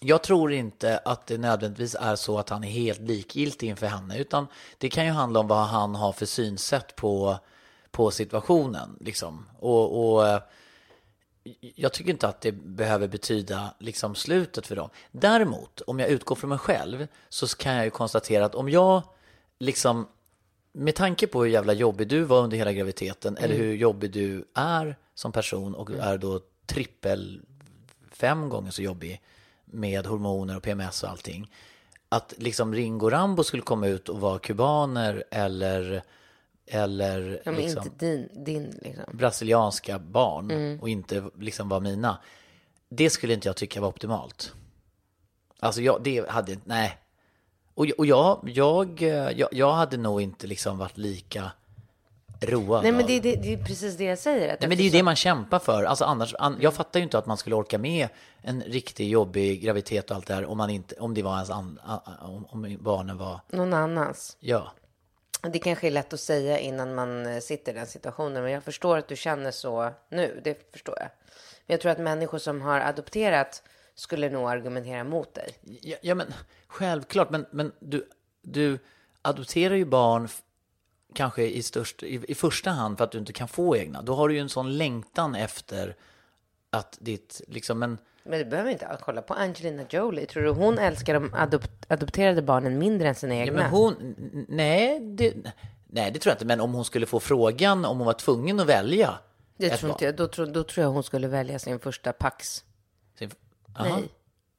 Speaker 2: jag tror inte att det nödvändigtvis är så att han är helt likgiltig inför henne. Utan det kan ju handla om vad han har för synsätt på, på situationen. Liksom. Och, och eh, jag tycker inte att det behöver betyda liksom slutet för dem. Däremot, om jag utgår från mig själv, så kan jag ju konstatera att om jag liksom med tanke på hur jävla jobbig du var under hela graviditeten eller hur jobbig du är som person och är då trippel fem gånger så jobbig med hormoner och PMS och allting. Att liksom Ringo Rambo skulle komma ut och vara kubaner eller, eller
Speaker 3: Ja,
Speaker 2: liksom
Speaker 3: inte din, din liksom.
Speaker 2: brasilianska barn och inte liksom vara mina. Det skulle inte jag tycka var optimalt. Alltså jag, det hade, nej. Och, och jag, jag, jag, jag hade nog inte liksom varit lika road
Speaker 3: Nej, men det, det, det är precis det jag säger. Att
Speaker 2: Nej, men det är ju det man kämpar för. Alltså annars, an, jag fattar ju inte att man skulle orka med en riktigt jobbig graviditet och allt det här om, man inte, om det var ens an, om barnen var,
Speaker 3: Någon annans.
Speaker 2: ja.
Speaker 3: Det kanske är lätt att säga innan man eh, sitter i den situationen, men jag förstår att du känner så nu. Det förstår jag. Men jag tror att människor som har adopterat skulle nog argumentera mot dig.
Speaker 2: Ja, ja men självklart, men, men du, du adopterar ju barn kanske i, störst, i, i första hand för att du inte kan få egna. Då har du ju en sån längtan efter att ditt, liksom, men
Speaker 3: men du behöver inte kolla på Angelina Jolie. Tror du hon älskar de adop- adopterade barnen mindre än sina
Speaker 2: Ja,
Speaker 3: egna?
Speaker 2: men hon, nej det, nej, det tror jag inte. Men om hon skulle få frågan om hon var tvungen att välja.
Speaker 3: det tror inte jag. Då, tror, då tror jag hon skulle välja sin första Pax.
Speaker 2: Sin-.
Speaker 3: Nej.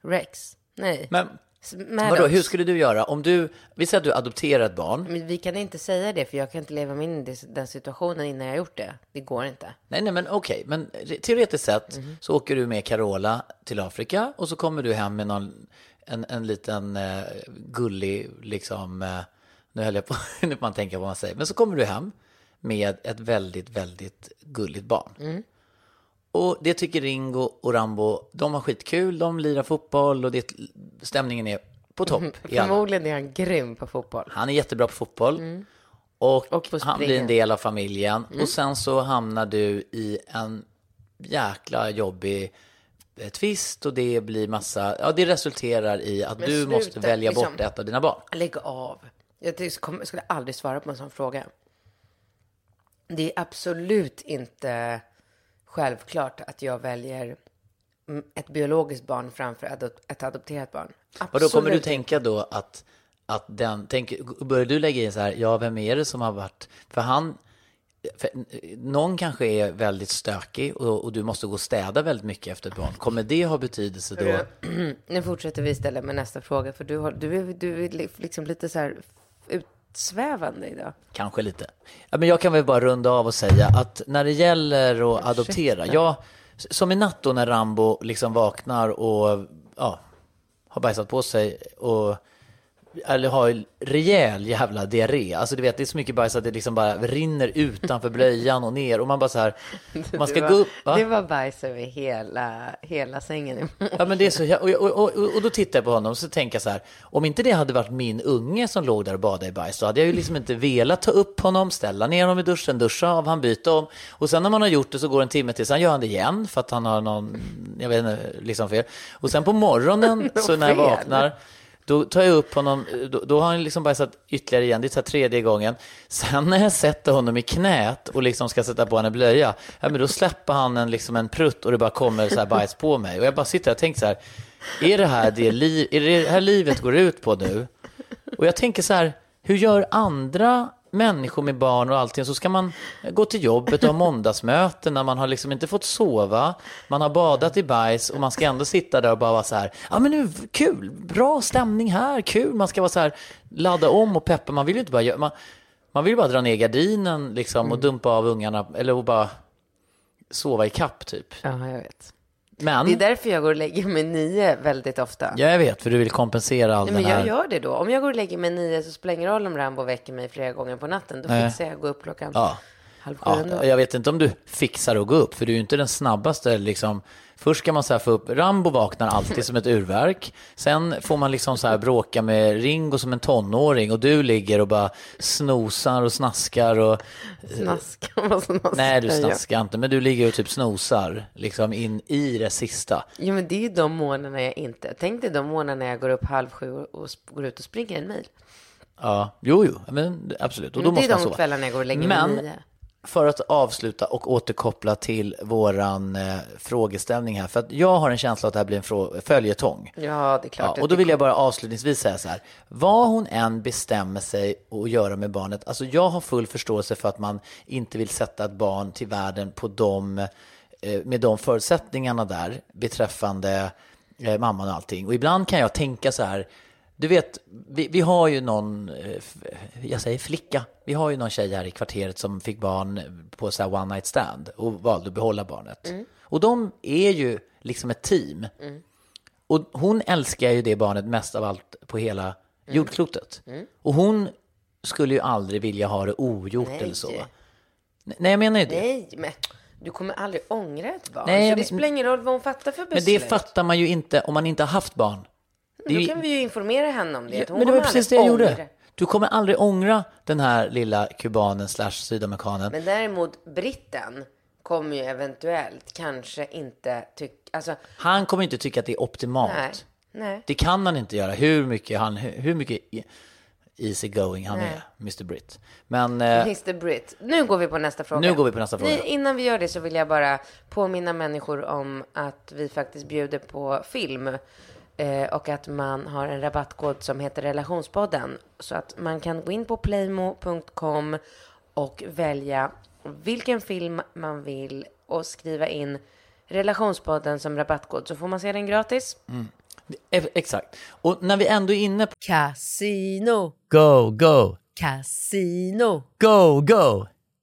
Speaker 3: Rex. Nej.
Speaker 2: Men Vadå, hur skulle du göra om du, vi säger att du adopterar ett barn.
Speaker 3: Men vi kan inte säga det, för jag kan inte leva mig in i den situationen innan jag har gjort det. Det går inte.
Speaker 2: Nej, nej, men okej, men teoretiskt sett
Speaker 3: Mhm.
Speaker 2: så åker du med Carola till Afrika och så kommer du hem med någon, en, en liten eh, gullig, liksom, eh, nu höll jag på, nu får man tänka på vad man säger, men så kommer du hem med ett väldigt, väldigt gulligt barn.
Speaker 3: Mm.
Speaker 2: Och det tycker Ringo och Rambo, de har skitkul, de lirar fotboll och det, stämningen är på topp alla.
Speaker 3: Förmodligen är han grym på fotboll.
Speaker 2: Han är jättebra på fotboll. Och,
Speaker 3: Mm. Och på
Speaker 2: han blir en del av familjen. Och sen så hamnar du i en jäkla jobbig eh, tvist och det blir massa, ja det resulterar i att
Speaker 3: Men
Speaker 2: du
Speaker 3: sluta,
Speaker 2: måste välja
Speaker 3: liksom.
Speaker 2: bort ett av dina barn.
Speaker 3: Lägg av. Jag skulle aldrig svara på en sån fråga. Det är absolut inte självklart att jag väljer mm, ett biologiskt barn framför ett adopterat barn.
Speaker 2: Och då kommer du
Speaker 3: Absolut
Speaker 2: tänka då att, att den, tänk, börjar du lägga in så här, ja vem är det som har varit, för han, för någon kanske är väldigt stökig och, och du måste gå och städa väldigt mycket efter ett barn. Kommer det ha betydelse då?
Speaker 3: Nu fortsätter vi istället med nästa fråga, för du, har, du, är, du är liksom lite så här utsvävande idag.
Speaker 2: Kanske lite. Ja, men jag kan väl bara runda av och säga att när det gäller att adoptera, jag, som i natt då när Rambo liksom vaknar och ja, har bajsat på sig och eller har rejäl jävla diarré. Alltså du vet, det är så mycket bajs att det liksom bara rinner utanför blöjan och ner och man bara så här, man ska
Speaker 3: det var,
Speaker 2: gå upp. va?
Speaker 3: Det var bajs över hela, hela sängen.
Speaker 2: Ja men det är så, och, och, och, och då tittar jag på honom och så tänker jag så här, om inte det hade varit min unge som låg där och badade i bajs, så hade jag ju liksom inte velat ta upp honom, ställa ner honom i duschen, duscha av han, byta om. Och sen när man har gjort det så går en timme till, sen gör han det igen för att han har någon, jag vet inte, liksom fel. Och sen på morgonen, så när jag vaknar, då tar jag upp honom, då, då har han liksom bajsat ytterligare igen, det är så här tredje gången. Sen när jag sätter honom i knät och liksom ska sätta på honom en blöja, ja, men då släpper han en, liksom en prutt och det bara kommer så här bajs på mig. Och jag bara sitter och tänker så här, är det här det, li är det här livet går ut på nu? Och jag tänker så här, hur gör andra människor med barn och allting? Så ska man gå till jobbet och ha måndagsmöten när man har liksom inte fått sova, man har badat i bajs och man ska ändå sitta där och bara vara så här, ja men nu, kul, bra stämning här, kul, man ska vara så här, ladda om och peppa, man vill ju inte bara man, man vill bara dra ner gardinen liksom och dumpa av ungarna, eller och bara sova i kapp typ.
Speaker 3: Ja, jag vet.
Speaker 2: Men,
Speaker 3: Det är därför jag går och lägger mig nio väldigt ofta.
Speaker 2: ja, jag vet, för du vill kompensera all
Speaker 3: Nej,
Speaker 2: den
Speaker 3: men
Speaker 2: här...
Speaker 3: jag gör det då. Om jag går och lägger mig nio så spelar det ingen roll om Rambo väcker mig flera gånger på natten. Då
Speaker 2: Nej.
Speaker 3: fixar jag att gå upp klockan
Speaker 2: Ja.
Speaker 3: halv sju
Speaker 2: Ja, jag vet inte om du fixar att gå upp, för du är ju inte den snabbaste. Liksom. Först ska man så få upp, Rambo vaknar alltid som ett urverk. Sen får man liksom så här bråka med Ringo som en tonåring och du ligger och bara snosar och snaskar och...
Speaker 3: Snask. Vad snaskar
Speaker 2: Nej, du
Speaker 3: jag?
Speaker 2: snaskar inte, men du ligger och typ snosar liksom in i det sista.
Speaker 3: Jo, men det är ju de månaderna jag inte... Tänk dig de månaderna jag går upp halv sju och går ut och springer en mil.
Speaker 2: Ja, jo, jo, men absolut. Och då
Speaker 3: Men det
Speaker 2: måste
Speaker 3: är
Speaker 2: man
Speaker 3: de
Speaker 2: sova.
Speaker 3: kvällarna jag går och lägger mig
Speaker 2: Men
Speaker 3: nio.
Speaker 2: För att avsluta och återkoppla till våran eh, frågeställning här, för att jag har en känsla att det här blir en frå- följetong.
Speaker 3: Ja, det är klart.
Speaker 2: Ja, och då vill jag bara avslutningsvis säga så här. Vad hon än bestämmer sig att göra med barnet, alltså jag har full förståelse för att man inte vill sätta ett barn till världen på de, eh, med de förutsättningarna där beträffande eh, mamman och allting. Och ibland kan jag tänka så här, du vet, vi, vi har ju någon, eh, jag säger flicka, vi har ju någon tjej här i kvarteret som fick barn på så här one night stand och valde att behålla barnet. Och de är ju liksom ett team. Och hon älskar ju det barnet mest av allt på hela
Speaker 3: Mm.
Speaker 2: jordklotet. Och hon skulle ju aldrig vilja ha det ogjort
Speaker 3: Nej.
Speaker 2: eller så. Nej, jag menar ju det.
Speaker 3: Nej, men du kommer aldrig ångra ett barn.
Speaker 2: Nej,
Speaker 3: så
Speaker 2: men-
Speaker 3: det spelar ingen roll vad hon fattar för
Speaker 2: Men
Speaker 3: beslut.
Speaker 2: det fattar man ju inte om man inte har haft barn. Det är
Speaker 3: Då kan vi ju informera henne om det. hon
Speaker 2: men det var precis det jag gjorde. Du kommer aldrig ångra den här lilla kubanen slash sydamerikanen.
Speaker 3: Men däremot britten kommer ju eventuellt kanske inte tycka... Alltså,
Speaker 2: Han kommer inte tycka att det är optimalt.
Speaker 3: nej. Nej.
Speaker 2: Det kan han inte göra, hur mycket, han, hur mycket easy going han
Speaker 3: Nej.
Speaker 2: är, Mr Britt. Men eh,
Speaker 3: Mr Britt. Nu går vi på nästa fråga.
Speaker 2: Nu går vi på nästa fråga.
Speaker 3: Nej, innan vi gör det så vill jag bara påminna människor om att vi faktiskt bjuder på film. Eh, och att man har en rabattkod som heter Relationspodden. Så att man kan gå in på playmo.com och välja vilken film man vill och skriva in Relationspodden som rabattkod så får man se den gratis.
Speaker 2: eh, exakt. Och när vi ändå är inne på
Speaker 3: Casino,
Speaker 2: go, go,
Speaker 3: casino,
Speaker 2: go, go.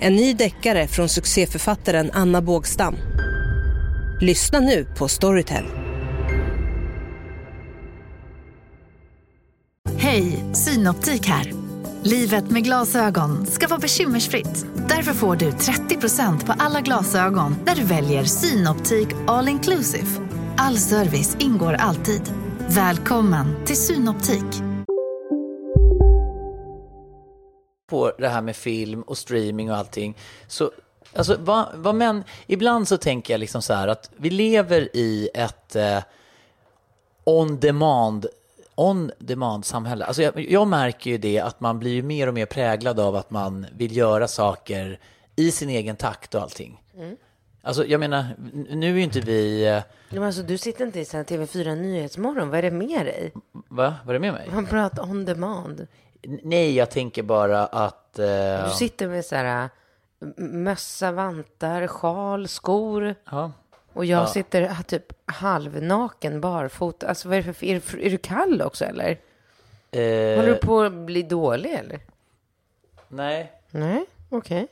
Speaker 4: En ny deckare från succéförfattaren Anna Bågstam. Lyssna nu på Storytel.
Speaker 5: Hej, Synoptik här. Livet med glasögon ska vara bekymmersfritt. Därför får du 30% på alla glasögon när du väljer Synoptik All Inclusive. All service ingår alltid. Välkommen till Synoptik.
Speaker 2: På det här med film och streaming och allting. Så, alltså, vad, vad män, ibland så tänker jag liksom så här att vi lever i ett eh, on demand on demand samhälle. Alltså jag, jag märker ju det att man blir mer och mer präglad av att man vill göra saker i sin egen takt och allting. Alltså jag menar, nu är ju inte vi, eh,
Speaker 3: Men alltså, du sitter inte i sån här TV4 Nyhetsmorgon. Vad är det med dig?
Speaker 2: va? Vad är det med mig?
Speaker 3: Man pratar on demand.
Speaker 2: Nej, jag tänker bara att... Eh,
Speaker 3: Du sitter med så här m- mössa, vantar, sjal, skor.
Speaker 2: ja.
Speaker 3: Och jag sitter här typ halvnaken, barfota. Alltså vad är det för... Är, du- är du kall också eller?
Speaker 2: Eh,
Speaker 3: Håller du på att bli dålig eller?
Speaker 2: Nej.
Speaker 3: Nej, okej.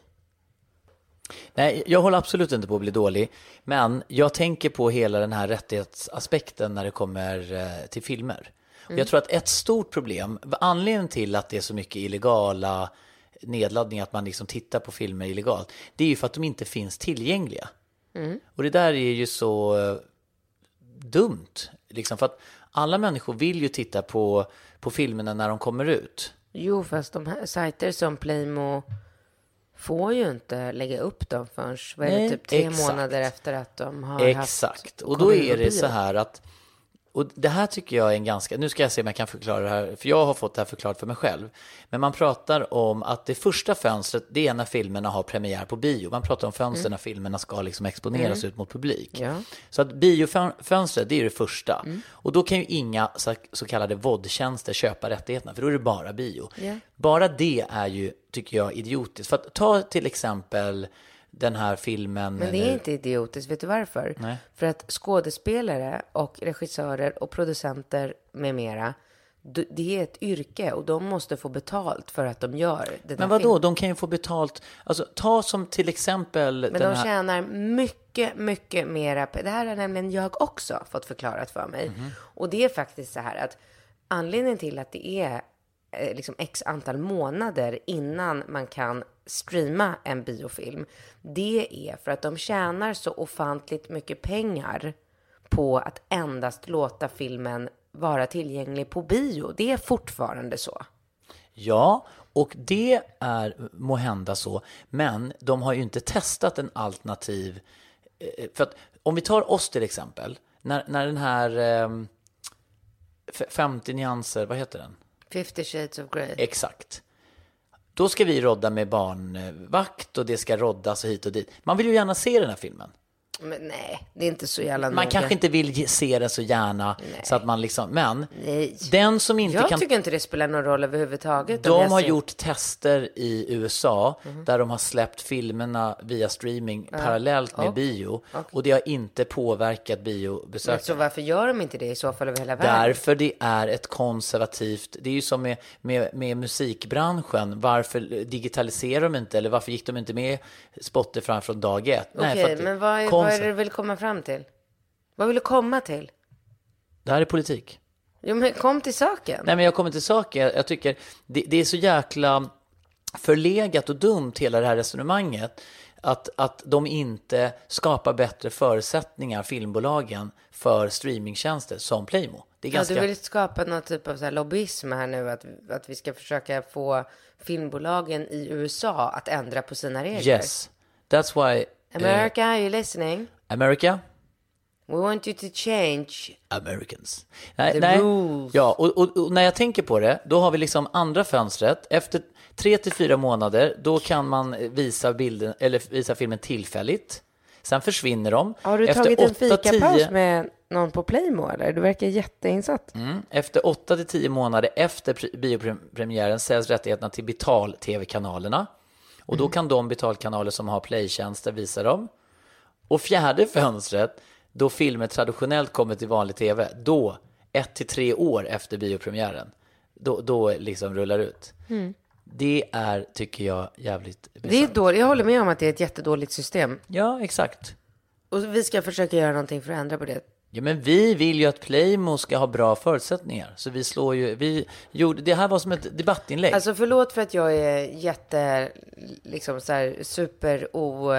Speaker 2: Nej, jag håller absolut inte på att bli dålig. Men jag tänker på hela den här rättighetsaspekten när det kommer eh, till filmer. Och jag tror att ett stort problem, anledningen till att det är så mycket illegala nedladdningar, att man liksom tittar på filmer illegalt, det är ju för att de inte finns tillgängliga. Och det där är ju så eh, dumt, liksom för att alla människor vill ju titta på, på filmerna när de kommer ut.
Speaker 3: Jo, fast de här sajter som Playmo får ju inte lägga upp dem förrän vad är det, typ tre
Speaker 2: exakt.
Speaker 3: månader efter att de har
Speaker 2: Exakt,
Speaker 3: haft
Speaker 2: och då är det
Speaker 3: bio.
Speaker 2: så här att och det här tycker jag är en ganska, nu ska jag se om jag kan förklara det här, för jag har fått det här förklarat för mig själv. Men man pratar om att det första fönstret, det är när filmerna har premiär på bio. Man pratar om fönster när filmerna ska liksom exponeras ut mot publik.
Speaker 3: Mm. Ja. Mm.
Speaker 2: Så att biofönstret, det är det första. Och då kan ju inga så, kallade VOD-tjänster köpa rättigheterna, för då är det bara bio.
Speaker 3: Ja.
Speaker 2: Bara det är ju, tycker jag, idiotiskt. För att ta till exempel den här filmen...
Speaker 3: Men det är
Speaker 2: eller-
Speaker 3: inte idiotiskt. Vet du varför?
Speaker 2: Nej.
Speaker 3: För att skådespelare och regissörer och producenter med mera, det är ett yrke och de måste få betalt för att de gör det
Speaker 2: Men
Speaker 3: där
Speaker 2: vad då?
Speaker 3: filmen.
Speaker 2: De kan ju få betalt. Alltså, ta som till exempel
Speaker 3: Men
Speaker 2: den
Speaker 3: de
Speaker 2: här...
Speaker 3: tjänar mycket, mycket mera. Det här har nämligen jag också fått förklarat för mig.
Speaker 2: Mhm.
Speaker 3: Och det är faktiskt så här att anledningen till att det är eh, liksom x antal månader innan man kan streama en biofilm, det är för att de tjänar så ofantligt mycket pengar på att endast låta filmen vara tillgänglig på bio. Det är fortfarande så.
Speaker 2: Ja, och det är må hända så. Men de har ju inte testat en alternativ. eh, För att om vi tar oss till exempel. När, när den här f- 50 nyanser, vad heter den?
Speaker 3: 50 shades of Grey.
Speaker 2: Exakt. Då ska vi rodda med barnvakt och det ska roddas och hit och dit. Man vill ju gärna se den här filmen.
Speaker 3: Men nej, det är inte så jävla
Speaker 2: Man
Speaker 3: noga.
Speaker 2: kanske inte vill se det så gärna så att man liksom, men
Speaker 3: Nej.
Speaker 2: den som inte
Speaker 3: Jag
Speaker 2: kan
Speaker 3: tycker inte det spelar någon roll överhuvudtaget. jag
Speaker 2: De har
Speaker 3: ser-
Speaker 2: gjort tester i USA där de har släppt filmerna via streaming parallellt med
Speaker 3: Och?
Speaker 2: bio och det har inte påverkat
Speaker 3: Men
Speaker 2: biobesökarna.
Speaker 3: Så varför gör de inte det i så fall över hela världen?
Speaker 2: Därför det är ett konservativt, det är ju som med, med, med musikbranschen, varför digitaliserar de inte eller varför gick de inte med Spotify från dag ett?
Speaker 3: Okej,
Speaker 2: för att
Speaker 3: men vad är, vad är det du vill komma fram till? Vad vill du komma till?
Speaker 2: Det här är politik.
Speaker 3: Jo, men kom till saken.
Speaker 2: Nej, men jag kommer till saken. Jag, tycker det, det är så jäkla förlegat och dumt hela det här resonemanget. Att, att de inte skapar bättre förutsättningar, filmbolagen, för streamingtjänster som Playmo. Det är
Speaker 3: Ja,
Speaker 2: ganska...
Speaker 3: du vill skapa någon typ av så här lobbyism här nu, att, att vi ska försöka få filmbolagen i USA att ändra på sina regler.
Speaker 2: Yes. That's why... eh,
Speaker 3: America, are you listening?
Speaker 2: America,
Speaker 3: We want you to change.
Speaker 2: Americans. Nej,
Speaker 3: The
Speaker 2: nej.
Speaker 3: rules.
Speaker 2: Ja, och, och, och när jag tänker på det, då har vi liksom andra fönstret. Efter tre till fyra månader, då kan man visa, bilden, eller visa filmen tillfälligt. Sen försvinner de.
Speaker 3: Har du
Speaker 2: Efter
Speaker 3: tagit en
Speaker 2: åtta,
Speaker 3: fikapaus
Speaker 2: tio-
Speaker 3: med någon på Playmo eller? Du verkar jätteinsatt.
Speaker 2: Mm. Efter 8 till 10 månader efter pre- biopremiären säljs rättigheterna till betal-tv-kanalerna. Och
Speaker 3: Mm.
Speaker 2: då kan de betalkanaler som har playtjänster visa dem. Och fjärde fönstret, då filmer traditionellt kommer till vanlig tv, då, ett till tre år efter biopremiären, då, då liksom rullar ut. Det är, tycker jag, jävligt
Speaker 3: Mm. Det är dåligt. Jag håller med om att det är ett jättedåligt system.
Speaker 2: Ja, exakt.
Speaker 3: Och vi ska försöka göra någonting för att ändra på det.
Speaker 2: Ja, men vi vill ju att Playmo ska ha bra förutsättningar. Så vi slår ju, vi gjorde, det här var som ett debattinlägg.
Speaker 3: Alltså förlåt för att jag är jätte, liksom så här super o,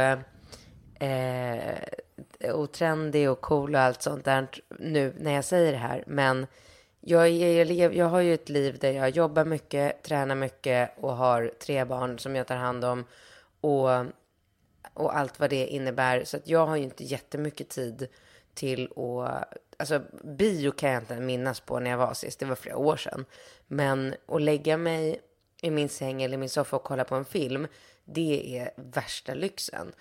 Speaker 3: eh, otrendig och cool och allt sånt där nu när jag säger det här. Men jag, är, jag, lev, jag har ju ett liv där jag jobbar mycket, tränar mycket och har tre barn som jag tar hand om. Och, och allt vad det innebär. Så att jag har ju inte jättemycket tid till att... Alltså bio kan jag inte minnas på när jag var sist. Det var flera år sedan. Men att lägga mig i min säng eller min soffa och kolla på en film. Det är värsta lyxen.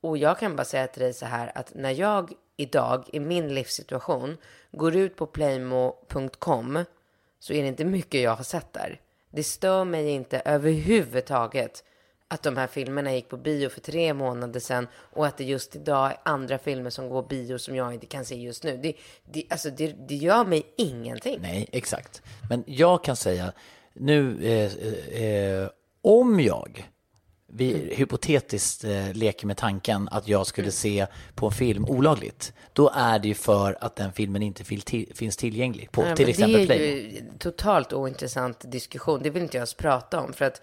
Speaker 3: Och jag kan bara säga till dig så här att när jag idag i min livssituation går ut på playmo.com så är det inte mycket jag har sett där. Det stör mig inte överhuvudtaget att de här filmerna gick på bio för tre månader sedan och att det just idag är andra filmer som går bio som jag inte kan se just nu. Det, det, alltså det, det gör mig ingenting.
Speaker 2: Nej, exakt. Men jag kan säga nu, eh, eh, om jag vi
Speaker 3: Mm.
Speaker 2: hypotetiskt eh, leker med tanken att jag skulle se på en film olagligt, då är det ju för att den filmen inte finns tillgänglig på
Speaker 3: Nej,
Speaker 2: till exempel
Speaker 3: Det är ju totalt ointressant diskussion. Det vill inte jag ens prata om. För att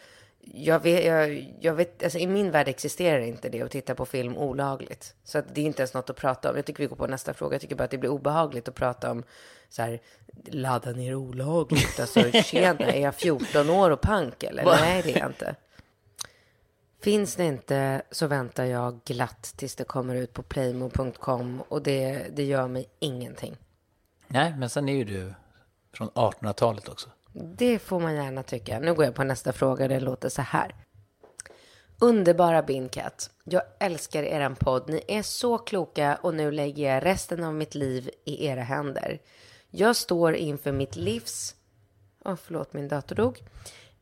Speaker 3: jag vet, jag, jag vet, alltså i min värld existerar inte det att titta på film olagligt. Så att det är inte ens något att prata om. Jag tycker vi går på nästa fråga. Jag tycker bara att det blir obehagligt att prata om så här, ladda ner olagligt. Alltså tjena, är jag 14 år och pank eller? Nej, det är jag inte. Finns det inte så väntar jag glatt tills det kommer ut på playmo.com och det, det gör mig ingenting.
Speaker 2: Nej, men sen är ju du från 1800-talet också.
Speaker 3: Det får man gärna tycka. Nu går jag på nästa fråga. Det låter så här. Underbara Binkat. Jag älskar er podd. Ni är så kloka och nu lägger jag resten av mitt liv i era händer. Jag står inför mitt livs... Oh, förlåt, min dator dog.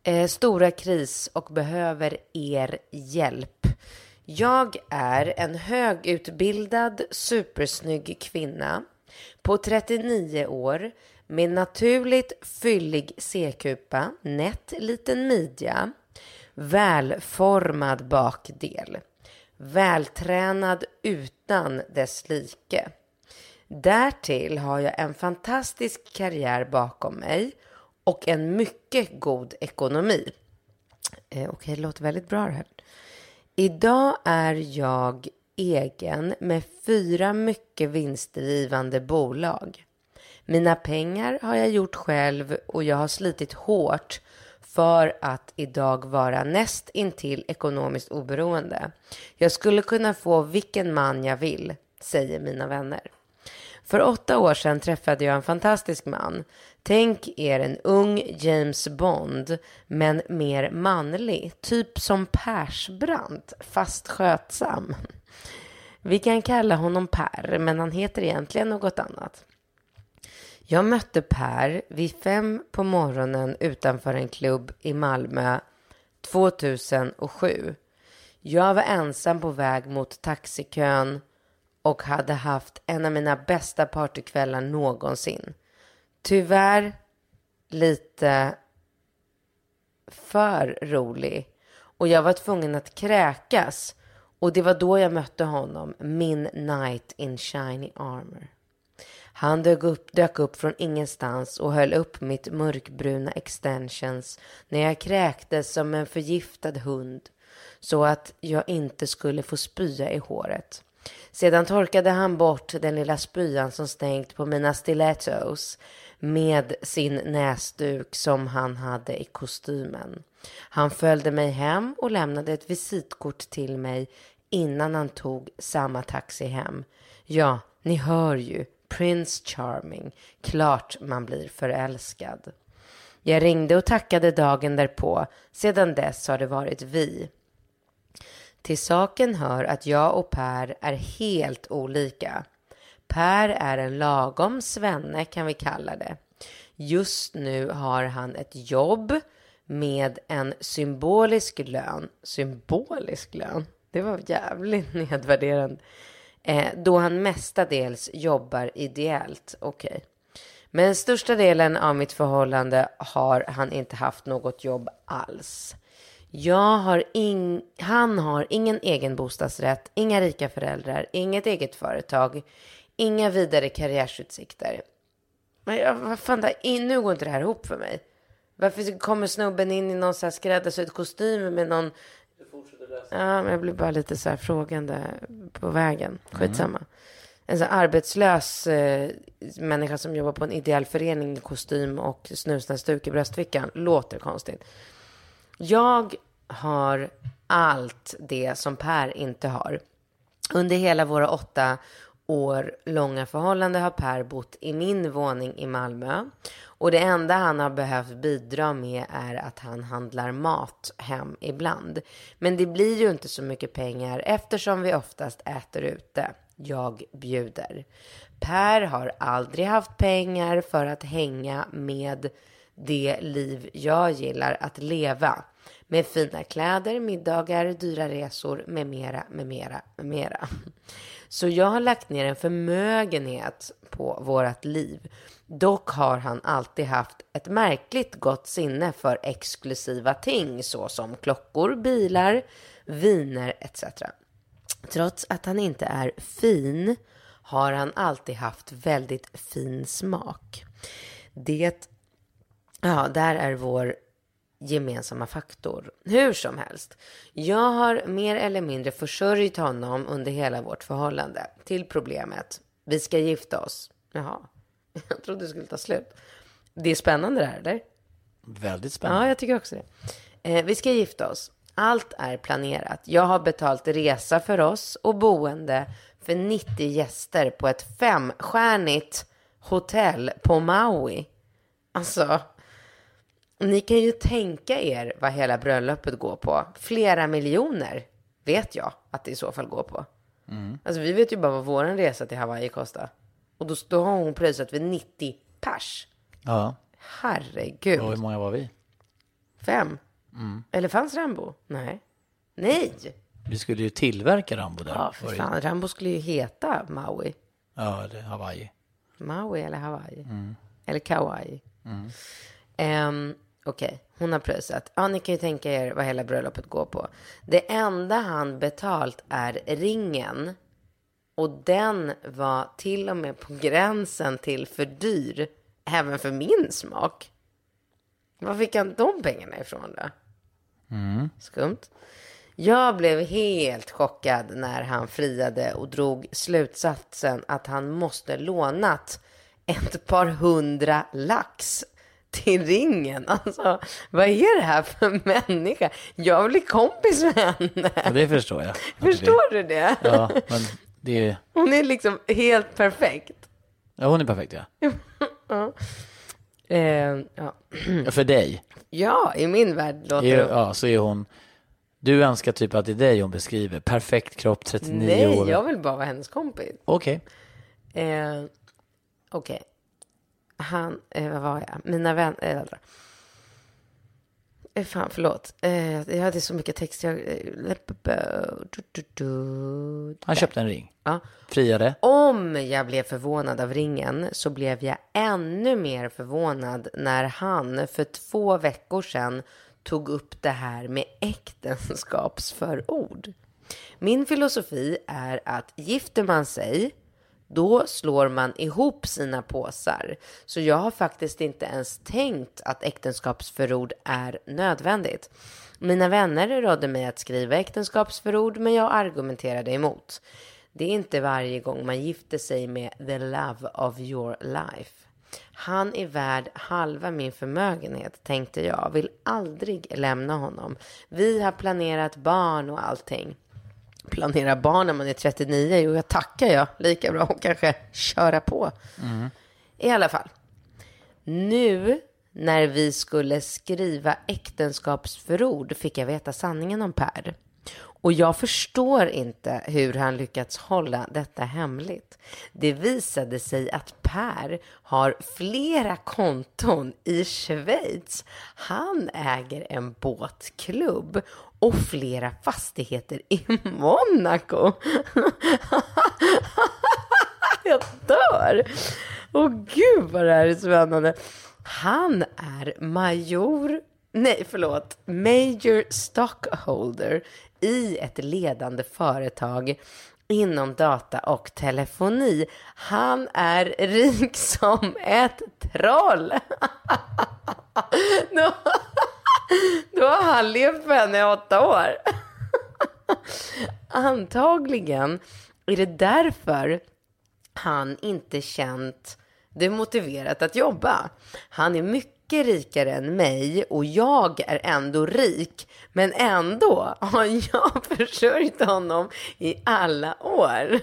Speaker 3: Eh, stora kris och behöver er hjälp. Jag är en högutbildad, supersnygg kvinna på 39 år med naturligt fyllig C-kupa, nätt liten midja, välformad bakdel, vältränad utan dess like. Därtill har jag en fantastisk karriär bakom mig och en mycket god ekonomi. Eh, Okej, det låter väldigt bra det här. Idag är jag egen med fyra mycket vinstdrivande bolag. Mina pengar har jag gjort själv och jag har slitit hårt för att idag vara näst intill ekonomiskt oberoende. Jag skulle kunna få vilken man jag vill, säger mina vänner. För åtta år sedan träffade jag en fantastisk man. Tänk er en ung James Bond, men mer manlig. Typ som Persbrandt, fast skötsam. Vi kan kalla honom Per, men han heter egentligen något annat. Jag mötte Per vid fem på morgonen utanför en klubb i Malmö 2007. Jag var ensam på väg mot taxikön och hade haft en av mina bästa partykvällar någonsin. Tyvärr lite för rolig och jag var tvungen att kräkas och det var då jag mötte honom, min knight in shiny armor. Han dök upp, dök upp från ingenstans och höll upp mitt mörkbruna extensions när jag kräktes som en förgiftad hund så att jag inte skulle få spya i håret. Sedan torkade han bort den lilla spyan som stängt på mina stilettos med sin näsduk som han hade i kostymen. Han följde mig hem och lämnade ett visitkort till mig innan han tog samma taxi hem. Ja, Ni hör ju, Prince Charming. Klart man blir förälskad. Jag ringde och tackade dagen därpå. Sedan dess har det varit vi. Till saken hör att jag och Per är helt olika. Per är en lagom svenne kan vi kalla det. Just nu har han ett jobb med en symbolisk lön. Symbolisk lön? Det var jävligt nedvärderande. Eh, då han mestadels jobbar ideellt. Okej. Okay. Men största delen av mitt förhållande har han inte haft något jobb alls. Jag har in, han har ingen egen bostadsrätt, inga rika föräldrar, inget eget företag, inga vidare karriärsutsikter. Men jag, vad fan, där, nu går inte det här ihop för mig. Varför kommer snubben in i någon så här skräddarsydd kostym med någon... Ja, men jag blir bara lite så här frågande på vägen. Skitsamma. Mm. En så arbetslös eh, människa som jobbar på en ideell förening i kostym och snusnäsduk i bröstfickan. Låter konstigt. Jag har allt det som Per inte har. Under hela våra åtta år långa förhållande har Per bott i min våning i Malmö. Och det enda han har behövt bidra med är att han handlar mat hem ibland. Men det blir ju inte så mycket pengar eftersom vi oftast äter ute. Jag bjuder. Per har aldrig haft pengar för att hänga med det liv jag gillar att leva. Med fina kläder, middagar, dyra resor med mera, med mera, med mera. Så jag har lagt ner en förmögenhet på vårt liv. Dock har han alltid haft ett märkligt gott sinne för exklusiva ting såsom klockor, bilar, viner etc. Trots att han inte är fin har han alltid haft väldigt fin smak. Det, ja, där är vår gemensamma faktor. Hur som helst, jag har mer eller mindre försörjt honom under hela vårt förhållande. Till problemet, vi ska gifta oss. Jaha, jag trodde det skulle ta slut. Det är spännande det här, eller?
Speaker 2: Väldigt spännande.
Speaker 3: Ja, jag tycker också det. Eh, vi ska gifta oss. Allt är planerat. Jag har betalt resa för oss och boende för 90 gäster på ett femstjärnigt hotell på Maui. Alltså, ni kan ju tänka er vad hela bröllopet går på. Flera miljoner vet jag att det i så fall går på. Mm. Alltså vi vet ju bara vad vår resa till Hawaii kostar. Och då, då har hon prisat vid 90 pers.
Speaker 2: Ja.
Speaker 3: Herregud.
Speaker 2: Och hur många var vi?
Speaker 3: Fem. Mm. Eller fanns Rambo? Nej. Nej!
Speaker 2: Vi skulle ju tillverka Rambo där.
Speaker 3: Ja, för fan. Rambo skulle ju heta Maui.
Speaker 2: Ja, eller Hawaii.
Speaker 3: Maui eller Hawaii. Mm. Eller Kauai. Mm. Um, Okej, okay. hon har pröjsat. Ja, ni kan ju tänka er vad hela bröllopet går på. Det enda han betalt är ringen. Och den var till och med på gränsen till för dyr. Även för min smak. Var fick han de pengarna ifrån då?
Speaker 2: Mm.
Speaker 3: Skumt. Jag blev helt chockad när han friade och drog slutsatsen att han måste lånat ett par hundra lax till ringen. Alltså, vad är det här för människa? Jag vill bli kompis med henne.
Speaker 2: Ja, det förstår jag.
Speaker 3: Förstår du det?
Speaker 2: Ja, men det är...
Speaker 3: Hon är liksom helt perfekt.
Speaker 2: Ja, hon är perfekt, ja.
Speaker 3: ja. Eh, ja.
Speaker 2: För dig?
Speaker 3: Ja, i min värld låter
Speaker 2: det. Ja, så är hon. Du önskar typ att det är dig hon beskriver. Perfekt kropp, 39
Speaker 3: Nej,
Speaker 2: år.
Speaker 3: Nej, jag vill bara vara hennes kompis.
Speaker 2: Okej.
Speaker 3: Okay. Eh, Okej. Okay han, eh, vad var jag? Mina vänner, äh, eh, fan, förlåt. Eh, jag hade så mycket text. Jag, eh,
Speaker 2: han köpte en ring.
Speaker 3: Ja.
Speaker 2: Friade.
Speaker 3: Om jag blev förvånad av ringen så blev jag ännu mer förvånad när han för två veckor sedan tog upp det här med äktenskapsförord. Min filosofi är att gifter man sig då slår man ihop sina påsar. Så jag har faktiskt inte ens tänkt att äktenskapsförord är nödvändigt. Mina vänner rådde mig att skriva äktenskapsförord, men jag argumenterade emot. Det är inte varje gång man gifter sig med the love of your life. Han är värd halva min förmögenhet, tänkte jag. Vill aldrig lämna honom. Vi har planerat barn och allting planera barn när man är 39. Jo, jag tackar jag. Lika bra att kanske köra på. I alla fall. Nu när vi skulle skriva äktenskapsförord fick jag veta sanningen om Per. Och jag förstår inte hur han lyckats hålla detta hemligt. Det visade sig att Per har flera konton i Schweiz. Han äger en båtklubb och flera fastigheter i Monaco. jag dör! Åh gud vad det här är spännande. Han är major, nej förlåt, major stockholder i ett ledande företag inom data och telefoni. Han är rik som ett troll. då, då har han levt med henne i åtta år. Antagligen är det därför han inte känt det motiverat att jobba. Han är mycket mycket rikare än mig och jag är ändå rik. Men ändå har jag försörjt honom i alla år.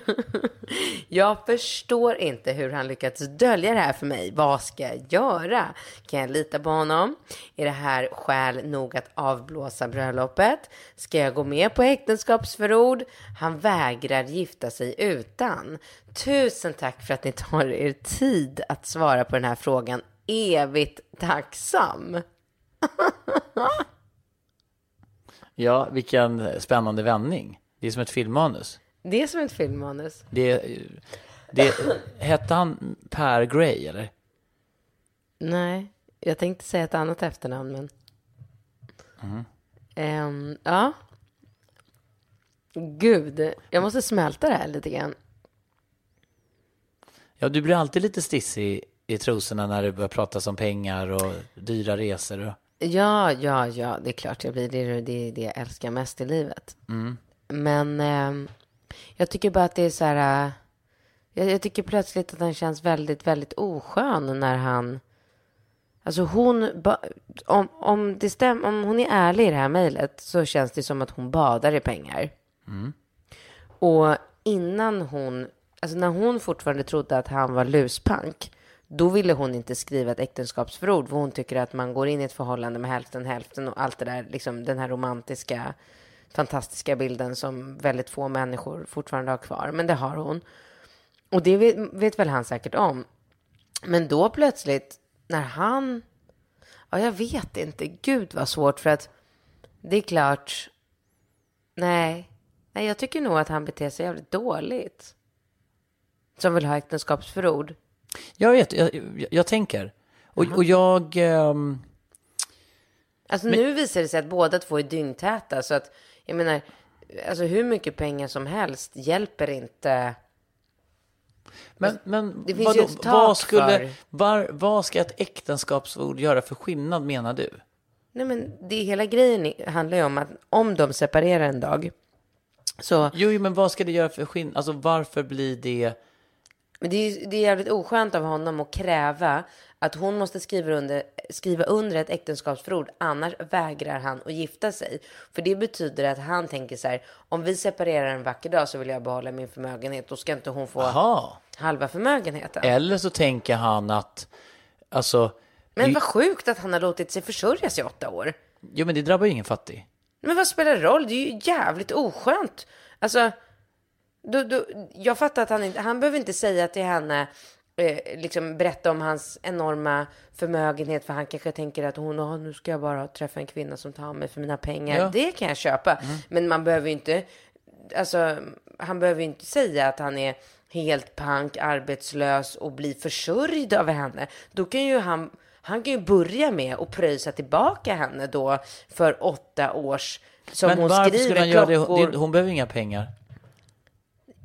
Speaker 3: Jag förstår inte hur han lyckats dölja det här för mig. Vad ska jag göra? Kan jag lita på honom? Är det här skäl nog att avblåsa bröllopet? Ska jag gå med på äktenskapsförord? Han vägrar gifta sig utan. Tusen tack för att ni tar er tid att svara på den här frågan. Evigt tacksam.
Speaker 2: Ja, vilken spännande vändning. Det är som ett filmmanus.
Speaker 3: Det är som ett filmmanus.
Speaker 2: Det, det, hette han Per Gray, eller?
Speaker 3: Nej, jag tänkte säga ett annat efternamn, men... Ehm, ja. Gud, jag måste smälta det här lite grann.
Speaker 2: Ja, du blir alltid lite stissig i trosorna när det börjar pratas om pengar och dyra resor. Och...
Speaker 3: Ja, ja, ja, det är klart jag blir. Det är det, det jag älskar mest i livet. Men ehm, jag tycker bara att det är så här... äh, jag, jag tycker plötsligt att han känns väldigt, väldigt oskön när han... Alltså hon, om, om, det stäm, om hon är ärlig i det här mejlet så känns det som att hon badar i pengar. Och innan hon, alltså när hon fortfarande trodde att han var luspank, då ville hon inte skriva ett äktenskapsförord, för hon tycker att man går in i ett förhållande med hälften hälften och allt det där, liksom den här romantiska, fantastiska bilden som väldigt få människor fortfarande har kvar. Men det har hon. Och det vet, vet väl han säkert om. Men då plötsligt, när han... Ja, jag vet inte. Gud vad svårt för att det är klart... Nej, nej jag tycker nog att han beter sig jävligt dåligt. Som vill ha äktenskapsförord.
Speaker 2: Jag vet, jag, jag, jag tänker. Och, och jag... ehm,
Speaker 3: Alltså nu visar det sig att båda två är dyngtäta. Så att, jag menar, alltså hur mycket pengar som helst hjälper inte.
Speaker 2: men men
Speaker 3: det finns ju ett tak
Speaker 2: vad, skulle,
Speaker 3: för-
Speaker 2: var, vad ska ett äktenskapsord göra för skillnad, menar du?
Speaker 3: Nej men det hela grejen i- handlar ju om att om de separerar en dag. Så
Speaker 2: Jo, jo, men vad ska det göra för skillnad? Alltså varför blir det...
Speaker 3: Men det är, det är jävligt oskönt av honom att kräva att hon måste skriva under, skriva under ett äktenskapsförord, annars vägrar han att gifta sig. För det betyder att han tänker så här, om vi separerar en vacker dag så vill jag behålla min förmögenhet, då ska inte hon få
Speaker 2: Aha.
Speaker 3: halva förmögenheten.
Speaker 2: Eller så tänker han att... Alltså...
Speaker 3: Men vad sjukt att han har låtit sig försörjas i åtta år.
Speaker 2: Jo, men det drabbar ju ingen fattig.
Speaker 3: Men vad spelar det roll? Det är ju jävligt oskönt. Alltså, då, då, jag fattar att han inte, han behöver inte säga till henne, eh, liksom berätta om hans enorma förmögenhet, för han kanske tänker att hon, "Åh, nu ska jag bara träffa en kvinna som tar mig för mina pengar.
Speaker 2: Ja.
Speaker 3: Det kan jag köpa. Men man behöver ju inte, alltså, han behöver ju inte säga att han är helt pank, arbetslös och blir försörjd av henne. Då kan ju han, han kan ju börja med att pröjsa tillbaka henne då för åtta års, som
Speaker 2: men
Speaker 3: hon
Speaker 2: varför
Speaker 3: skriver
Speaker 2: skulle han göra
Speaker 3: klockor.
Speaker 2: det? Hon behöver inga pengar.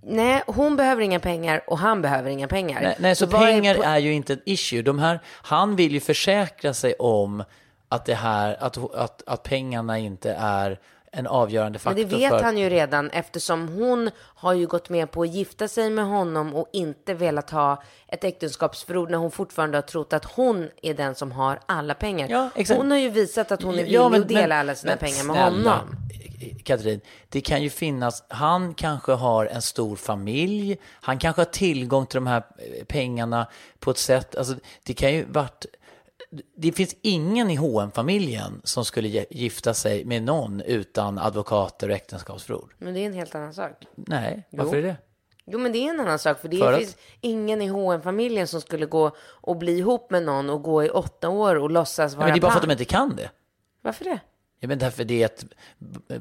Speaker 3: Nej, hon behöver inga pengar och han behöver inga pengar.
Speaker 2: Nej, nej så,
Speaker 3: vad
Speaker 2: pengar
Speaker 3: po-
Speaker 2: är, ju inte ett issue. De här, han vill ju försäkra sig om att det här, att, att, att pengarna inte är en avgörande
Speaker 3: Men
Speaker 2: faktor
Speaker 3: det vet
Speaker 2: för...
Speaker 3: han ju redan eftersom hon har ju gått med på att gifta sig med honom och inte velat ha ett äktenskapsförord när hon fortfarande har trott att hon är den som har alla pengar.
Speaker 2: Ja, exakt.
Speaker 3: Hon har ju visat att hon är villig
Speaker 2: Ja, men-
Speaker 3: att dela
Speaker 2: men-
Speaker 3: alla sina
Speaker 2: men
Speaker 3: pengar med
Speaker 2: snälla,
Speaker 3: honom.
Speaker 2: Katrin, det kan ju finnas, han kanske har en stor familj, han kanske har tillgång till de här eh, pengarna på ett sätt, alltså det kan ju varit, det finns ingen i hm familjen som skulle gifta sig med någon utan advokater och äktenskapsförord.
Speaker 3: Men det är en helt annan sak.
Speaker 2: Nej, varför är det?
Speaker 3: Jo, men det är en annan sak. För det
Speaker 2: För att?
Speaker 3: finns ingen i hm familjen som skulle gå och bli ihop med någon och gå i åtta år och låtsas vara
Speaker 2: men det är bara för att de inte kan det.
Speaker 3: Varför det?
Speaker 2: Ja, men därför det är ett,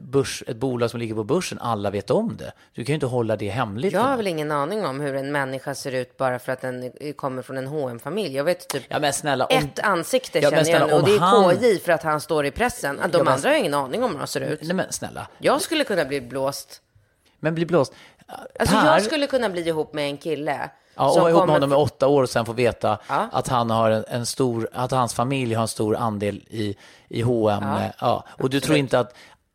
Speaker 2: börs, ett bolag som ligger på börsen, alla vet om det. Du kan ju inte hålla det hemligt.
Speaker 3: Jag har väl ingen aning om hur en människa ser ut bara för att den kommer från en hm familj Jag vet typ
Speaker 2: Ja, snälla, om,
Speaker 3: ett ansikte
Speaker 2: Ja,
Speaker 3: känner jag
Speaker 2: snälla,
Speaker 3: nu, och det är
Speaker 2: han-
Speaker 3: KJ för att han står i pressen. De
Speaker 2: Ja, men-
Speaker 3: andra har ingen aning om hur de ser ut.
Speaker 2: Nej, men snälla.
Speaker 3: Jag skulle kunna bli blåst.
Speaker 2: Men bli blåst.
Speaker 3: Alltså
Speaker 2: Per-
Speaker 3: jag skulle kunna bli ihop med en kille.
Speaker 2: Ja, och vara ihop med honom i åtta år och sen få veta
Speaker 3: Ja.
Speaker 2: att han har en, en stor, att hans familj har en stor andel i, i H&M. Ja. Ja. Och du tror inte att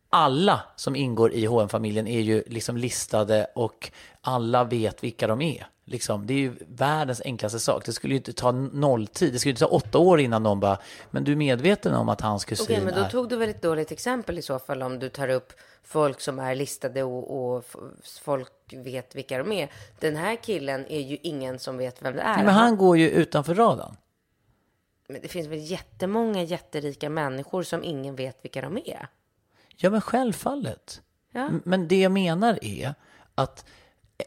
Speaker 2: alla som ingår i hm familjen är ju liksom listade och alla vet vilka de är. Liksom, det är ju världens enklaste sak. Det skulle ju inte ta nolltid. Det skulle inte ta åtta år innan någon bara, men du är medveten om att hans kusin
Speaker 3: Okej, men då
Speaker 2: är...
Speaker 3: tog du väl ett dåligt exempel i så fall om du tar upp folk som är listade och, och folk vet vilka de är. Den här killen är ju ingen som vet vem det är.
Speaker 2: Nej, men han går ju utanför radarn.
Speaker 3: Men det finns väl jättemånga jätterika människor som ingen vet vilka de är.
Speaker 2: Ja, men självfallet.
Speaker 3: Ja.
Speaker 2: Men det jag menar är att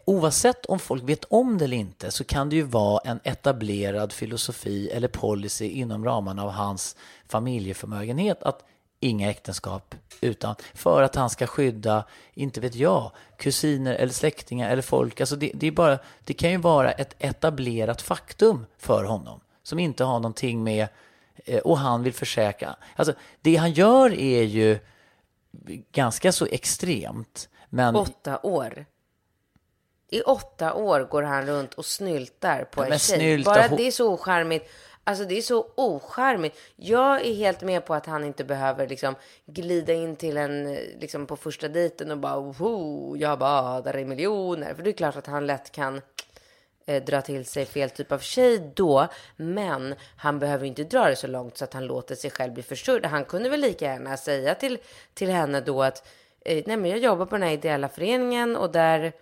Speaker 2: oavsett om folk vet om det eller inte så kan det ju vara en etablerad filosofi eller policy inom ramarna av hans familjeförmögenhet att inga äktenskap utan för att han ska skydda, inte vet jag, kusiner eller släktingar eller folk. Alltså det, det, är bara, det kan ju vara ett etablerat faktum för honom som inte har någonting med eh, och han vill försäkra. Alltså det han gör är ju ganska så extremt. Men,
Speaker 3: Åtta år. I åtta år går han runt och snyltar på
Speaker 2: Ja,
Speaker 3: en tjej.
Speaker 2: snylta,
Speaker 3: Bara det är så ocharmigt. Alltså det är så ocharmigt. Jag är helt med på att han inte behöver liksom glida in till en liksom på första dejten och bara Woho, jag badar i miljoner. För det är klart att han lätt kan eh, dra till sig fel typ av tjej då. Men han behöver inte dra det så långt så att han låter sig själv bli förstörd. Han kunde väl lika gärna säga till, till henne då att eh, nej men jag jobbar på den här ideella föreningen och där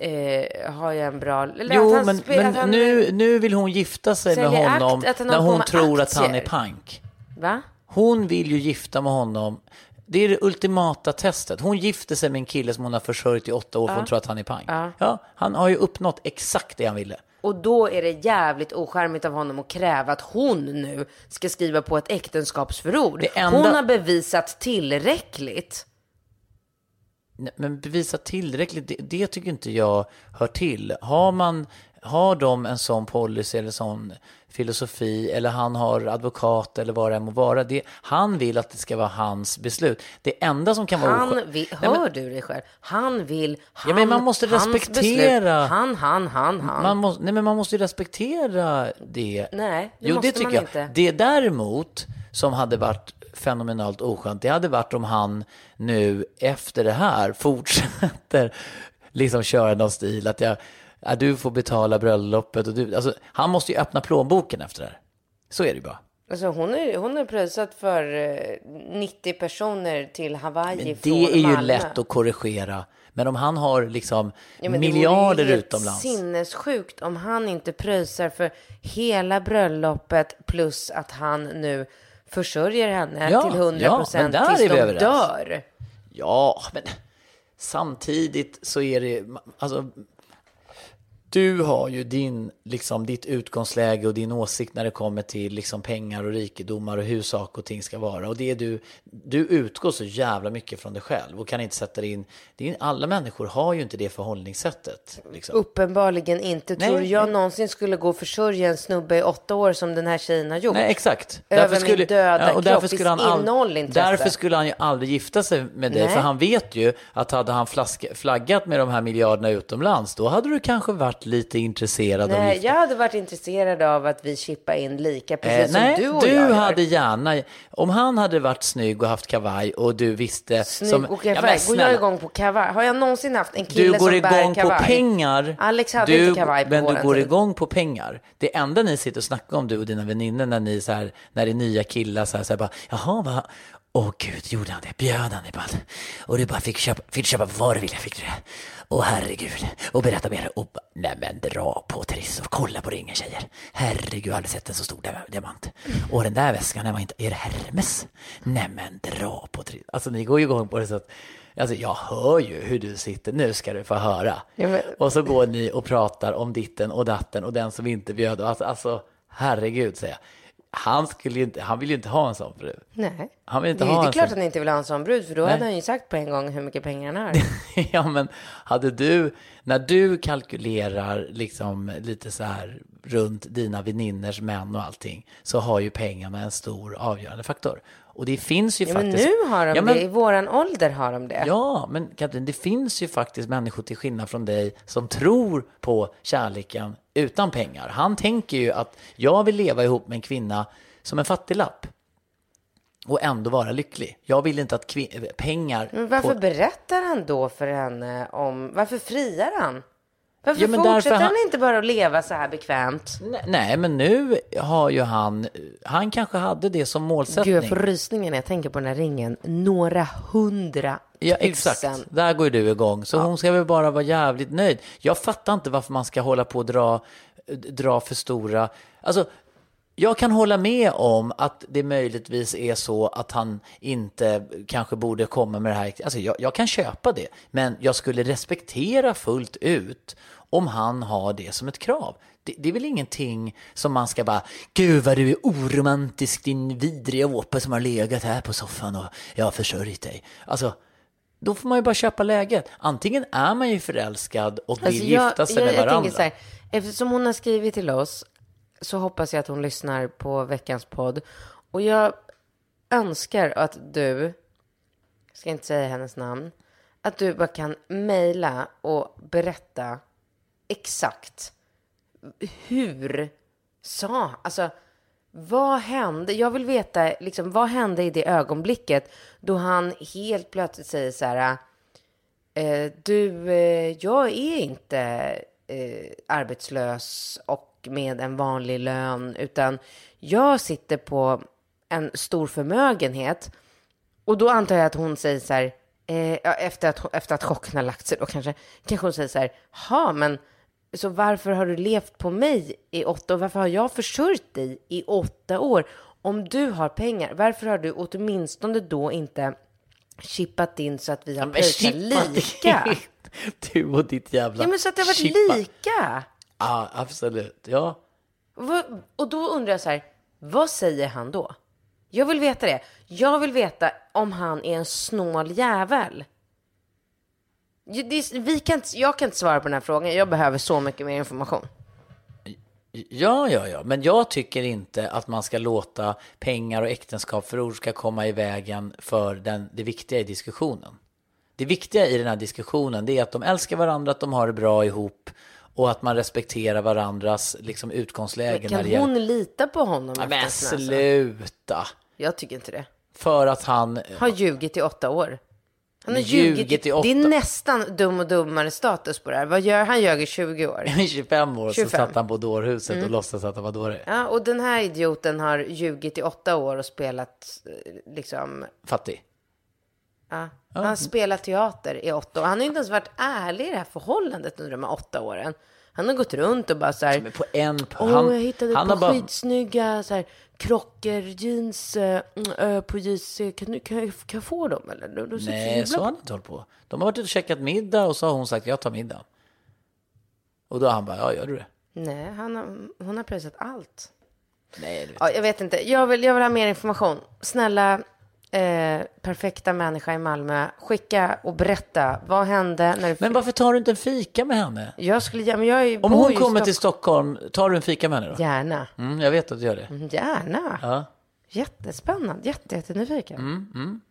Speaker 3: eh, har jag en bra... Eller
Speaker 2: jo,
Speaker 3: han
Speaker 2: men, men
Speaker 3: han,
Speaker 2: nu, nu vill hon gifta sig med
Speaker 3: akt-
Speaker 2: honom
Speaker 3: han
Speaker 2: när hon tror att han är
Speaker 3: aktier.
Speaker 2: pank.
Speaker 3: Va?
Speaker 2: Hon vill ju gifta med honom. Det är det ultimata testet. Hon gifter sig med en kille som hon har försörjt i åtta år för hon tror att han är pank. Ja. han har ju uppnått exakt det han ville.
Speaker 3: Och då är det jävligt ocharmigt av honom att kräva att hon nu ska skriva på ett äktenskapsförord.
Speaker 2: Enda-
Speaker 3: Hon har bevisat tillräckligt.
Speaker 2: Men bevisa tillräckligt, det, det tycker inte jag hör till. Har man, har de en sån policy eller sån filosofi eller han har advokat eller vad det än må vara. Det, han vill att det ska vara hans beslut. Det enda som kan vara
Speaker 3: Han
Speaker 2: oskönt-
Speaker 3: vill,
Speaker 2: Nej,
Speaker 3: hör
Speaker 2: men-
Speaker 3: du dig själv? Han vill, han,
Speaker 2: Ja, men man måste respektera-
Speaker 3: Beslut. Han, han, han, han.
Speaker 2: Man måste, nej, men man måste ju respektera det.
Speaker 3: Nej, det
Speaker 2: jo,
Speaker 3: måste
Speaker 2: det tycker
Speaker 3: man
Speaker 2: jag.
Speaker 3: inte.
Speaker 2: Det däremot som hade varit fenomenalt oskönt, det hade varit om han nu efter det här fortsätter liksom köra någon stil att jag, ja, du får betala bröllopet och du, alltså, han måste ju öppna plånboken efter det här. Så är det ju bara.
Speaker 3: Alltså hon är, hon är pröjsat för eh, 90 personer till Hawaii
Speaker 2: Men
Speaker 3: från
Speaker 2: det är ju
Speaker 3: Malmö.
Speaker 2: lätt att korrigera. Men om han har liksom
Speaker 3: Ja, det
Speaker 2: miljarder
Speaker 3: vore ju helt
Speaker 2: utomlands.
Speaker 3: sinnessjukt om han inte pröjsar för hela bröllopet plus att han nu försörjer henne
Speaker 2: Ja,
Speaker 3: till 100
Speaker 2: ja,
Speaker 3: procent tills de
Speaker 2: överens.
Speaker 3: dör.
Speaker 2: Ja, men samtidigt så är det, alltså, du har ju din, liksom, ditt utgångsläge och din åsikt när det kommer till liksom, pengar och rikedomar och hur saker och ting ska vara. Och det är du, du utgår så jävla mycket från dig själv och kan inte sätta dig in, det är, alla människor har ju inte det förhållningssättet. Liksom.
Speaker 3: Uppenbarligen inte.
Speaker 2: Nej.
Speaker 3: Tror jag någonsin skulle gå och försörja en snubbe i åtta år som den här tjejen har gjort?
Speaker 2: Nej, exakt.
Speaker 3: Över min döda
Speaker 2: och därför
Speaker 3: kropp,
Speaker 2: skulle han all-
Speaker 3: innehåll intresse.
Speaker 2: Därför skulle han ju aldrig gifta sig med dig,
Speaker 3: Nej.
Speaker 2: för han vet ju att hade han flask, flaggat med de här miljarderna utomlands, då hade du kanske varit varit lite intresserad av
Speaker 3: Nej,
Speaker 2: gifta?
Speaker 3: jag hade varit intresserad av att vi chippar in lika,
Speaker 2: Eh,
Speaker 3: precis
Speaker 2: nej,
Speaker 3: som du och
Speaker 2: du
Speaker 3: jag gör.
Speaker 2: hade gärna, om han hade varit snygg och haft kavaj och du visste...
Speaker 3: Snygg
Speaker 2: som-
Speaker 3: och
Speaker 2: Ja,
Speaker 3: kavaj.
Speaker 2: men
Speaker 3: Går jag igång på kavaj? Har jag någonsin haft en
Speaker 2: Du
Speaker 3: kille
Speaker 2: går
Speaker 3: som bär
Speaker 2: igång på
Speaker 3: kavaj?
Speaker 2: pengar.
Speaker 3: Alex hade
Speaker 2: du,
Speaker 3: inte kavaj på
Speaker 2: Men du går
Speaker 3: tid.
Speaker 2: igång på pengar. Det enda ni sitter och snackar om, du och dina vänner när ni så här, när det är nya killar så här, så här bara, jaha, vad, åh gud, gjorde han det? Bjöd han bara? Och du bara fick köpa, fick köpa vad du ville, fick du det? Åh herregud, och berätta mer. Och nej men dra på Triss och kolla på ringen tjejer. Herregud, jag har aldrig sett en så stor dia- diamant. Och den där väskan, den var inte, är det Hermes? Nej men dra på Triss. Alltså ni går ju igång på det så att Alltså jag hör ju hur du sitter, nu ska du få höra.
Speaker 3: Ja,
Speaker 2: Och så går ni och pratar om ditten och datten och den som inte bjöd. Alltså, alltså herregud säger jag. Han, skulle inte, han vill ju inte ha en sån fru.
Speaker 3: Nej.
Speaker 2: Han vill inte
Speaker 3: det,
Speaker 2: ha
Speaker 3: det är klart
Speaker 2: sån.
Speaker 3: att han inte vill ha en sån brud, för då
Speaker 2: Nej.
Speaker 3: hade han ju sagt på en gång hur mycket pengar han har.
Speaker 2: ja, men hade du, när du kalkylerar liksom lite så här runt dina väninners män och allting, så har ju pengarna en stor avgörande faktor. Och det finns ju
Speaker 3: Ja, men
Speaker 2: faktiskt...
Speaker 3: nu har de
Speaker 2: Ja, men-
Speaker 3: det, i våran ålder har de det.
Speaker 2: Ja, men Katrin, det finns ju faktiskt människor till skillnad från dig som tror på kärleken utan pengar. Han tänker ju att jag vill leva ihop med en kvinna som en fattiglapp och ändå vara lycklig. Jag vill inte att pengar...
Speaker 3: Men varför
Speaker 2: på-
Speaker 3: berättar han då för henne om, varför friar han? Varför
Speaker 2: Ja, men
Speaker 3: fortsätter han...
Speaker 2: han-
Speaker 3: inte bara att leva så här bekvämt?
Speaker 2: Nej, Nej, men nu har ju han... Han kanske hade det som målsättning.
Speaker 3: Gud, jag får rysningar när jag tänker på den här ringen. Några hundra
Speaker 2: Ja,
Speaker 3: tusen.
Speaker 2: exakt. Där går ju du igång. Så hon ska väl bara vara jävligt nöjd. Jag fattar inte varför man ska hålla på och dra, dra för stora... Alltså, jag kan hålla med om att det möjligtvis är så att han inte kanske borde komma med det här. Alltså, jag, jag kan köpa det, men jag skulle respektera fullt ut om han har det som ett krav. Det, det är väl ingenting som man ska bara, gud vad du är oromantisk din vidriga åpa som har legat här på soffan och jag har försörjt dig. Alltså, då får man ju bara köpa läget. Antingen är man ju förälskad och vill
Speaker 3: Alltså, jag,
Speaker 2: gifta sig
Speaker 3: jag,
Speaker 2: med
Speaker 3: jag
Speaker 2: varandra.
Speaker 3: tänker så här, eftersom hon har skrivit till oss så hoppas jag att hon lyssnar på veckans podd. Och jag önskar att du, ska inte säga hennes namn, att du bara kan mejla och berätta exakt hur sa, alltså vad hände? Jag vill veta, liksom, vad hände i det ögonblicket då han helt plötsligt säger så här, eh, du, eh, jag är inte eh, arbetslös och med en vanlig lön, utan jag sitter på en stor förmögenhet. Och då antar jag att hon säger så här, eh, ja, efter, att, efter att chocken har lagt sig då kanske, kanske hon säger så här, ha men så varför har du levt på mig i åtta år? Varför har jag försörjt dig i åtta år? Om du har pengar, varför har du åtminstone då inte chippat in så att vi har
Speaker 2: chippa
Speaker 3: lika?
Speaker 2: Du och ditt jävla
Speaker 3: Ja, men så att det har varit
Speaker 2: chippa.
Speaker 3: lika.
Speaker 2: Ja, absolut. Ja.
Speaker 3: Och då undrar jag så här, vad säger han då? Jag vill veta det. Jag vill veta om han är en snål jävel. Vi kan, inte- jag kan inte svara på den här frågan. Jag behöver så mycket mer information.
Speaker 2: Ja, ja, ja, men jag tycker inte att man ska låta pengar och äktenskap för ord ska komma i vägen för den, det viktiga i diskussionen. Det viktiga i den här diskussionen är att de älskar varandra, att de har det bra ihop och att man respekterar varandras liksom, utgångsläge. när
Speaker 3: Kan hon lita på honom
Speaker 2: Ja, Men sluta!
Speaker 3: Jag tycker inte det.
Speaker 2: För att han...
Speaker 3: Har ljugit i åtta år. Han har
Speaker 2: Ljugit
Speaker 3: ljugit,
Speaker 2: i åtta-
Speaker 3: Det är nästan dum och dummare status på det här. Vad gör han? ljög i 20 år.
Speaker 2: I 25 år
Speaker 3: 25.
Speaker 2: så satt han på dårhuset och låtsades att han var dålig.
Speaker 3: Ja, och den här idioten har ljugit i åtta år och spelat eh, liksom
Speaker 2: Fattig.
Speaker 3: Ja. Han har spelat teater i åtta år. Han har inte ens varit ärlig i det här förhållandet under de här åtta åren. Han har gått runt och bara så här.
Speaker 2: Men på en...
Speaker 3: Åh,
Speaker 2: han,
Speaker 3: jag hittade
Speaker 2: han
Speaker 3: på
Speaker 2: har bara...
Speaker 3: skitsnygga så här, krockor, jeans ö, på JC. Kan, kan, kan jag få dem eller? Du,
Speaker 2: Nej, så har han inte hållit på. De har varit ute och käkat middag och så har hon sagt jag tar middag. Och då har han bara, ja gör du det?
Speaker 3: Nej, han har, hon har pröjsat allt.
Speaker 2: Nej, vet.
Speaker 3: Ja, jag vet inte. Jag vill, jag vill ha mer information. Snälla, eh, perfekta människa i Malmö, skicka och berätta. Vad hände när du...
Speaker 2: Men varför tar du inte en fika med henne?
Speaker 3: Jag skulle, ja, men jag är,
Speaker 2: Om hon kommer till
Speaker 3: Stockholm.
Speaker 2: Tar du en fika med henne då?
Speaker 3: Gärna.
Speaker 2: Mm, jag vet att du gör det.
Speaker 3: Mm, Gärna.
Speaker 2: Ja.
Speaker 3: Jättespännande. Jätte, jättenyfiken.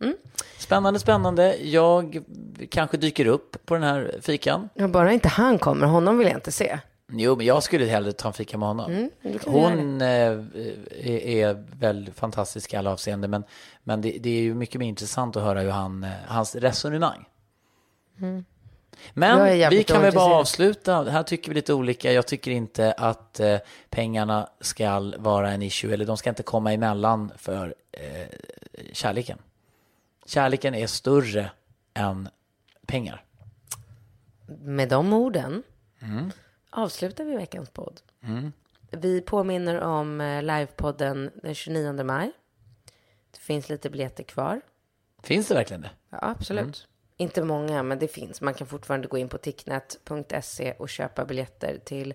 Speaker 2: Mm. Spännande, spännande. Jag kanske dyker upp på den här fikan.
Speaker 3: Ja, bara inte han kommer. Honom vill jag inte se.
Speaker 2: Jo, men jag skulle hellre ta en fika med honom.
Speaker 3: Mm,
Speaker 2: Hon eh, är, är väl fantastisk i alla avseenden, men, men det, det är ju mycket mer intressant att höra hur han, eh, hans resonemang.
Speaker 3: Mm.
Speaker 2: Men vi kan väl bara avsluta. Här tycker vi lite olika. Jag tycker inte att eh, pengarna ska vara en issue, eller de ska inte komma emellan för eh, kärleken. Kärleken är större än pengar.
Speaker 3: Med de orden
Speaker 2: Mm.
Speaker 3: Avslutar vi veckans podd. Vi påminner om eh, livepodden den 29 maj. Det finns lite biljetter kvar.
Speaker 2: Finns det verkligen det?
Speaker 3: Ja, absolut. Inte många, men det finns. Man kan fortfarande gå in på ticknet.se och köpa biljetter till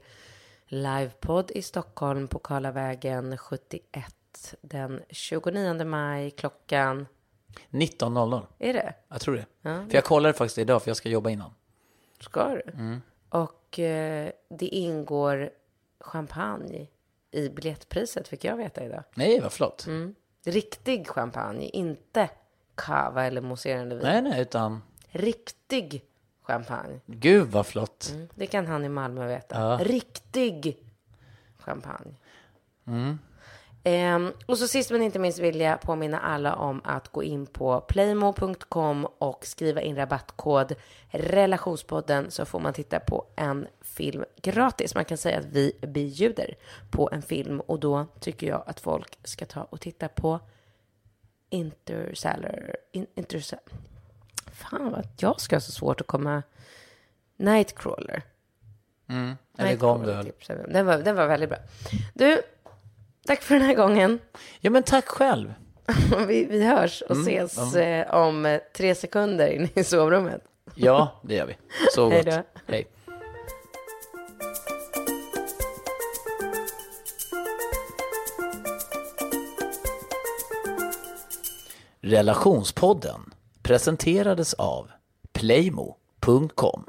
Speaker 3: livepodd i Stockholm på Karlavägen 71 den 29 maj klockan...
Speaker 2: 19.00.
Speaker 3: Är det?
Speaker 2: Jag tror det.
Speaker 3: Ja.
Speaker 2: För jag kollade faktiskt idag, för jag ska jobba innan.
Speaker 3: Ska du? Och eh, det ingår champagne i biljettpriset, fick jag veta idag.
Speaker 2: Nej, vad flott.
Speaker 3: Mm. Riktig champagne, inte cava eller mousserande vin.
Speaker 2: Nej, nej, utan
Speaker 3: Riktig champagne.
Speaker 2: gud vad flott.
Speaker 3: Mm, Det kan han i Malmö veta.
Speaker 2: Ja.
Speaker 3: Riktig champagne. Ehm, och så sist men inte minst vill jag påminna alla om att gå in på playmo.com och skriva in rabattkod relationspodden så får man titta på en film gratis. Man kan säga att vi bjuder på en film och då tycker jag att folk ska ta och titta på Interstellar. In, Interstellar. Fan vad jag ska ha så svårt att komma... Nightcrawler.
Speaker 2: Eller gav du
Speaker 3: Nightcrawler vi om. Den var, den var väldigt bra. Du, tack för den här gången.
Speaker 2: Ja, men tack själv.
Speaker 3: Vi, vi hörs och ses eh, om eh, tre sekunder inne i sovrummet.
Speaker 2: Ja, det gör vi. Så gott.
Speaker 3: då.
Speaker 2: Hej. Relationspodden presenterades av playmo.com.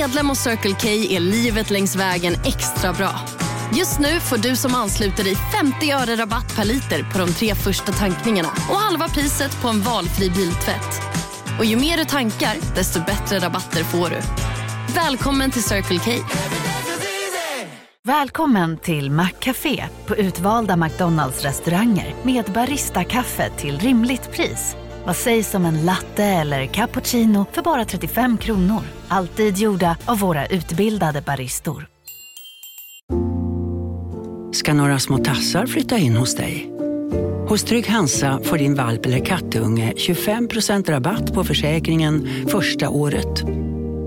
Speaker 6: medlem hos Circle K är livet längs vägen extra bra. Just nu får du som ansluter dig 50 öre rabatt per liter på de tre första tankningarna och halva priset på en valfri biltvätt. Och ju mer du tankar, desto bättre rabatter får du. Välkommen till Circle K.
Speaker 5: Välkommen till Maccafé på utvalda McDonalds restauranger med Baristakaffe till rimligt pris. Vad sägs om en latte eller cappuccino för bara 35 kronor? Alltid gjorda av våra utbildade baristor. Ska några små tassar flytta in hos dig? Hos Trygg Hansa får din valp eller kattunge 25% rabatt på försäkringen första året.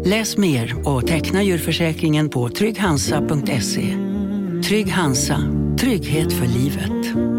Speaker 5: Läs mer och teckna djurförsäkringen på trygghansa.se. Trygg Hansa, trygghet för livet.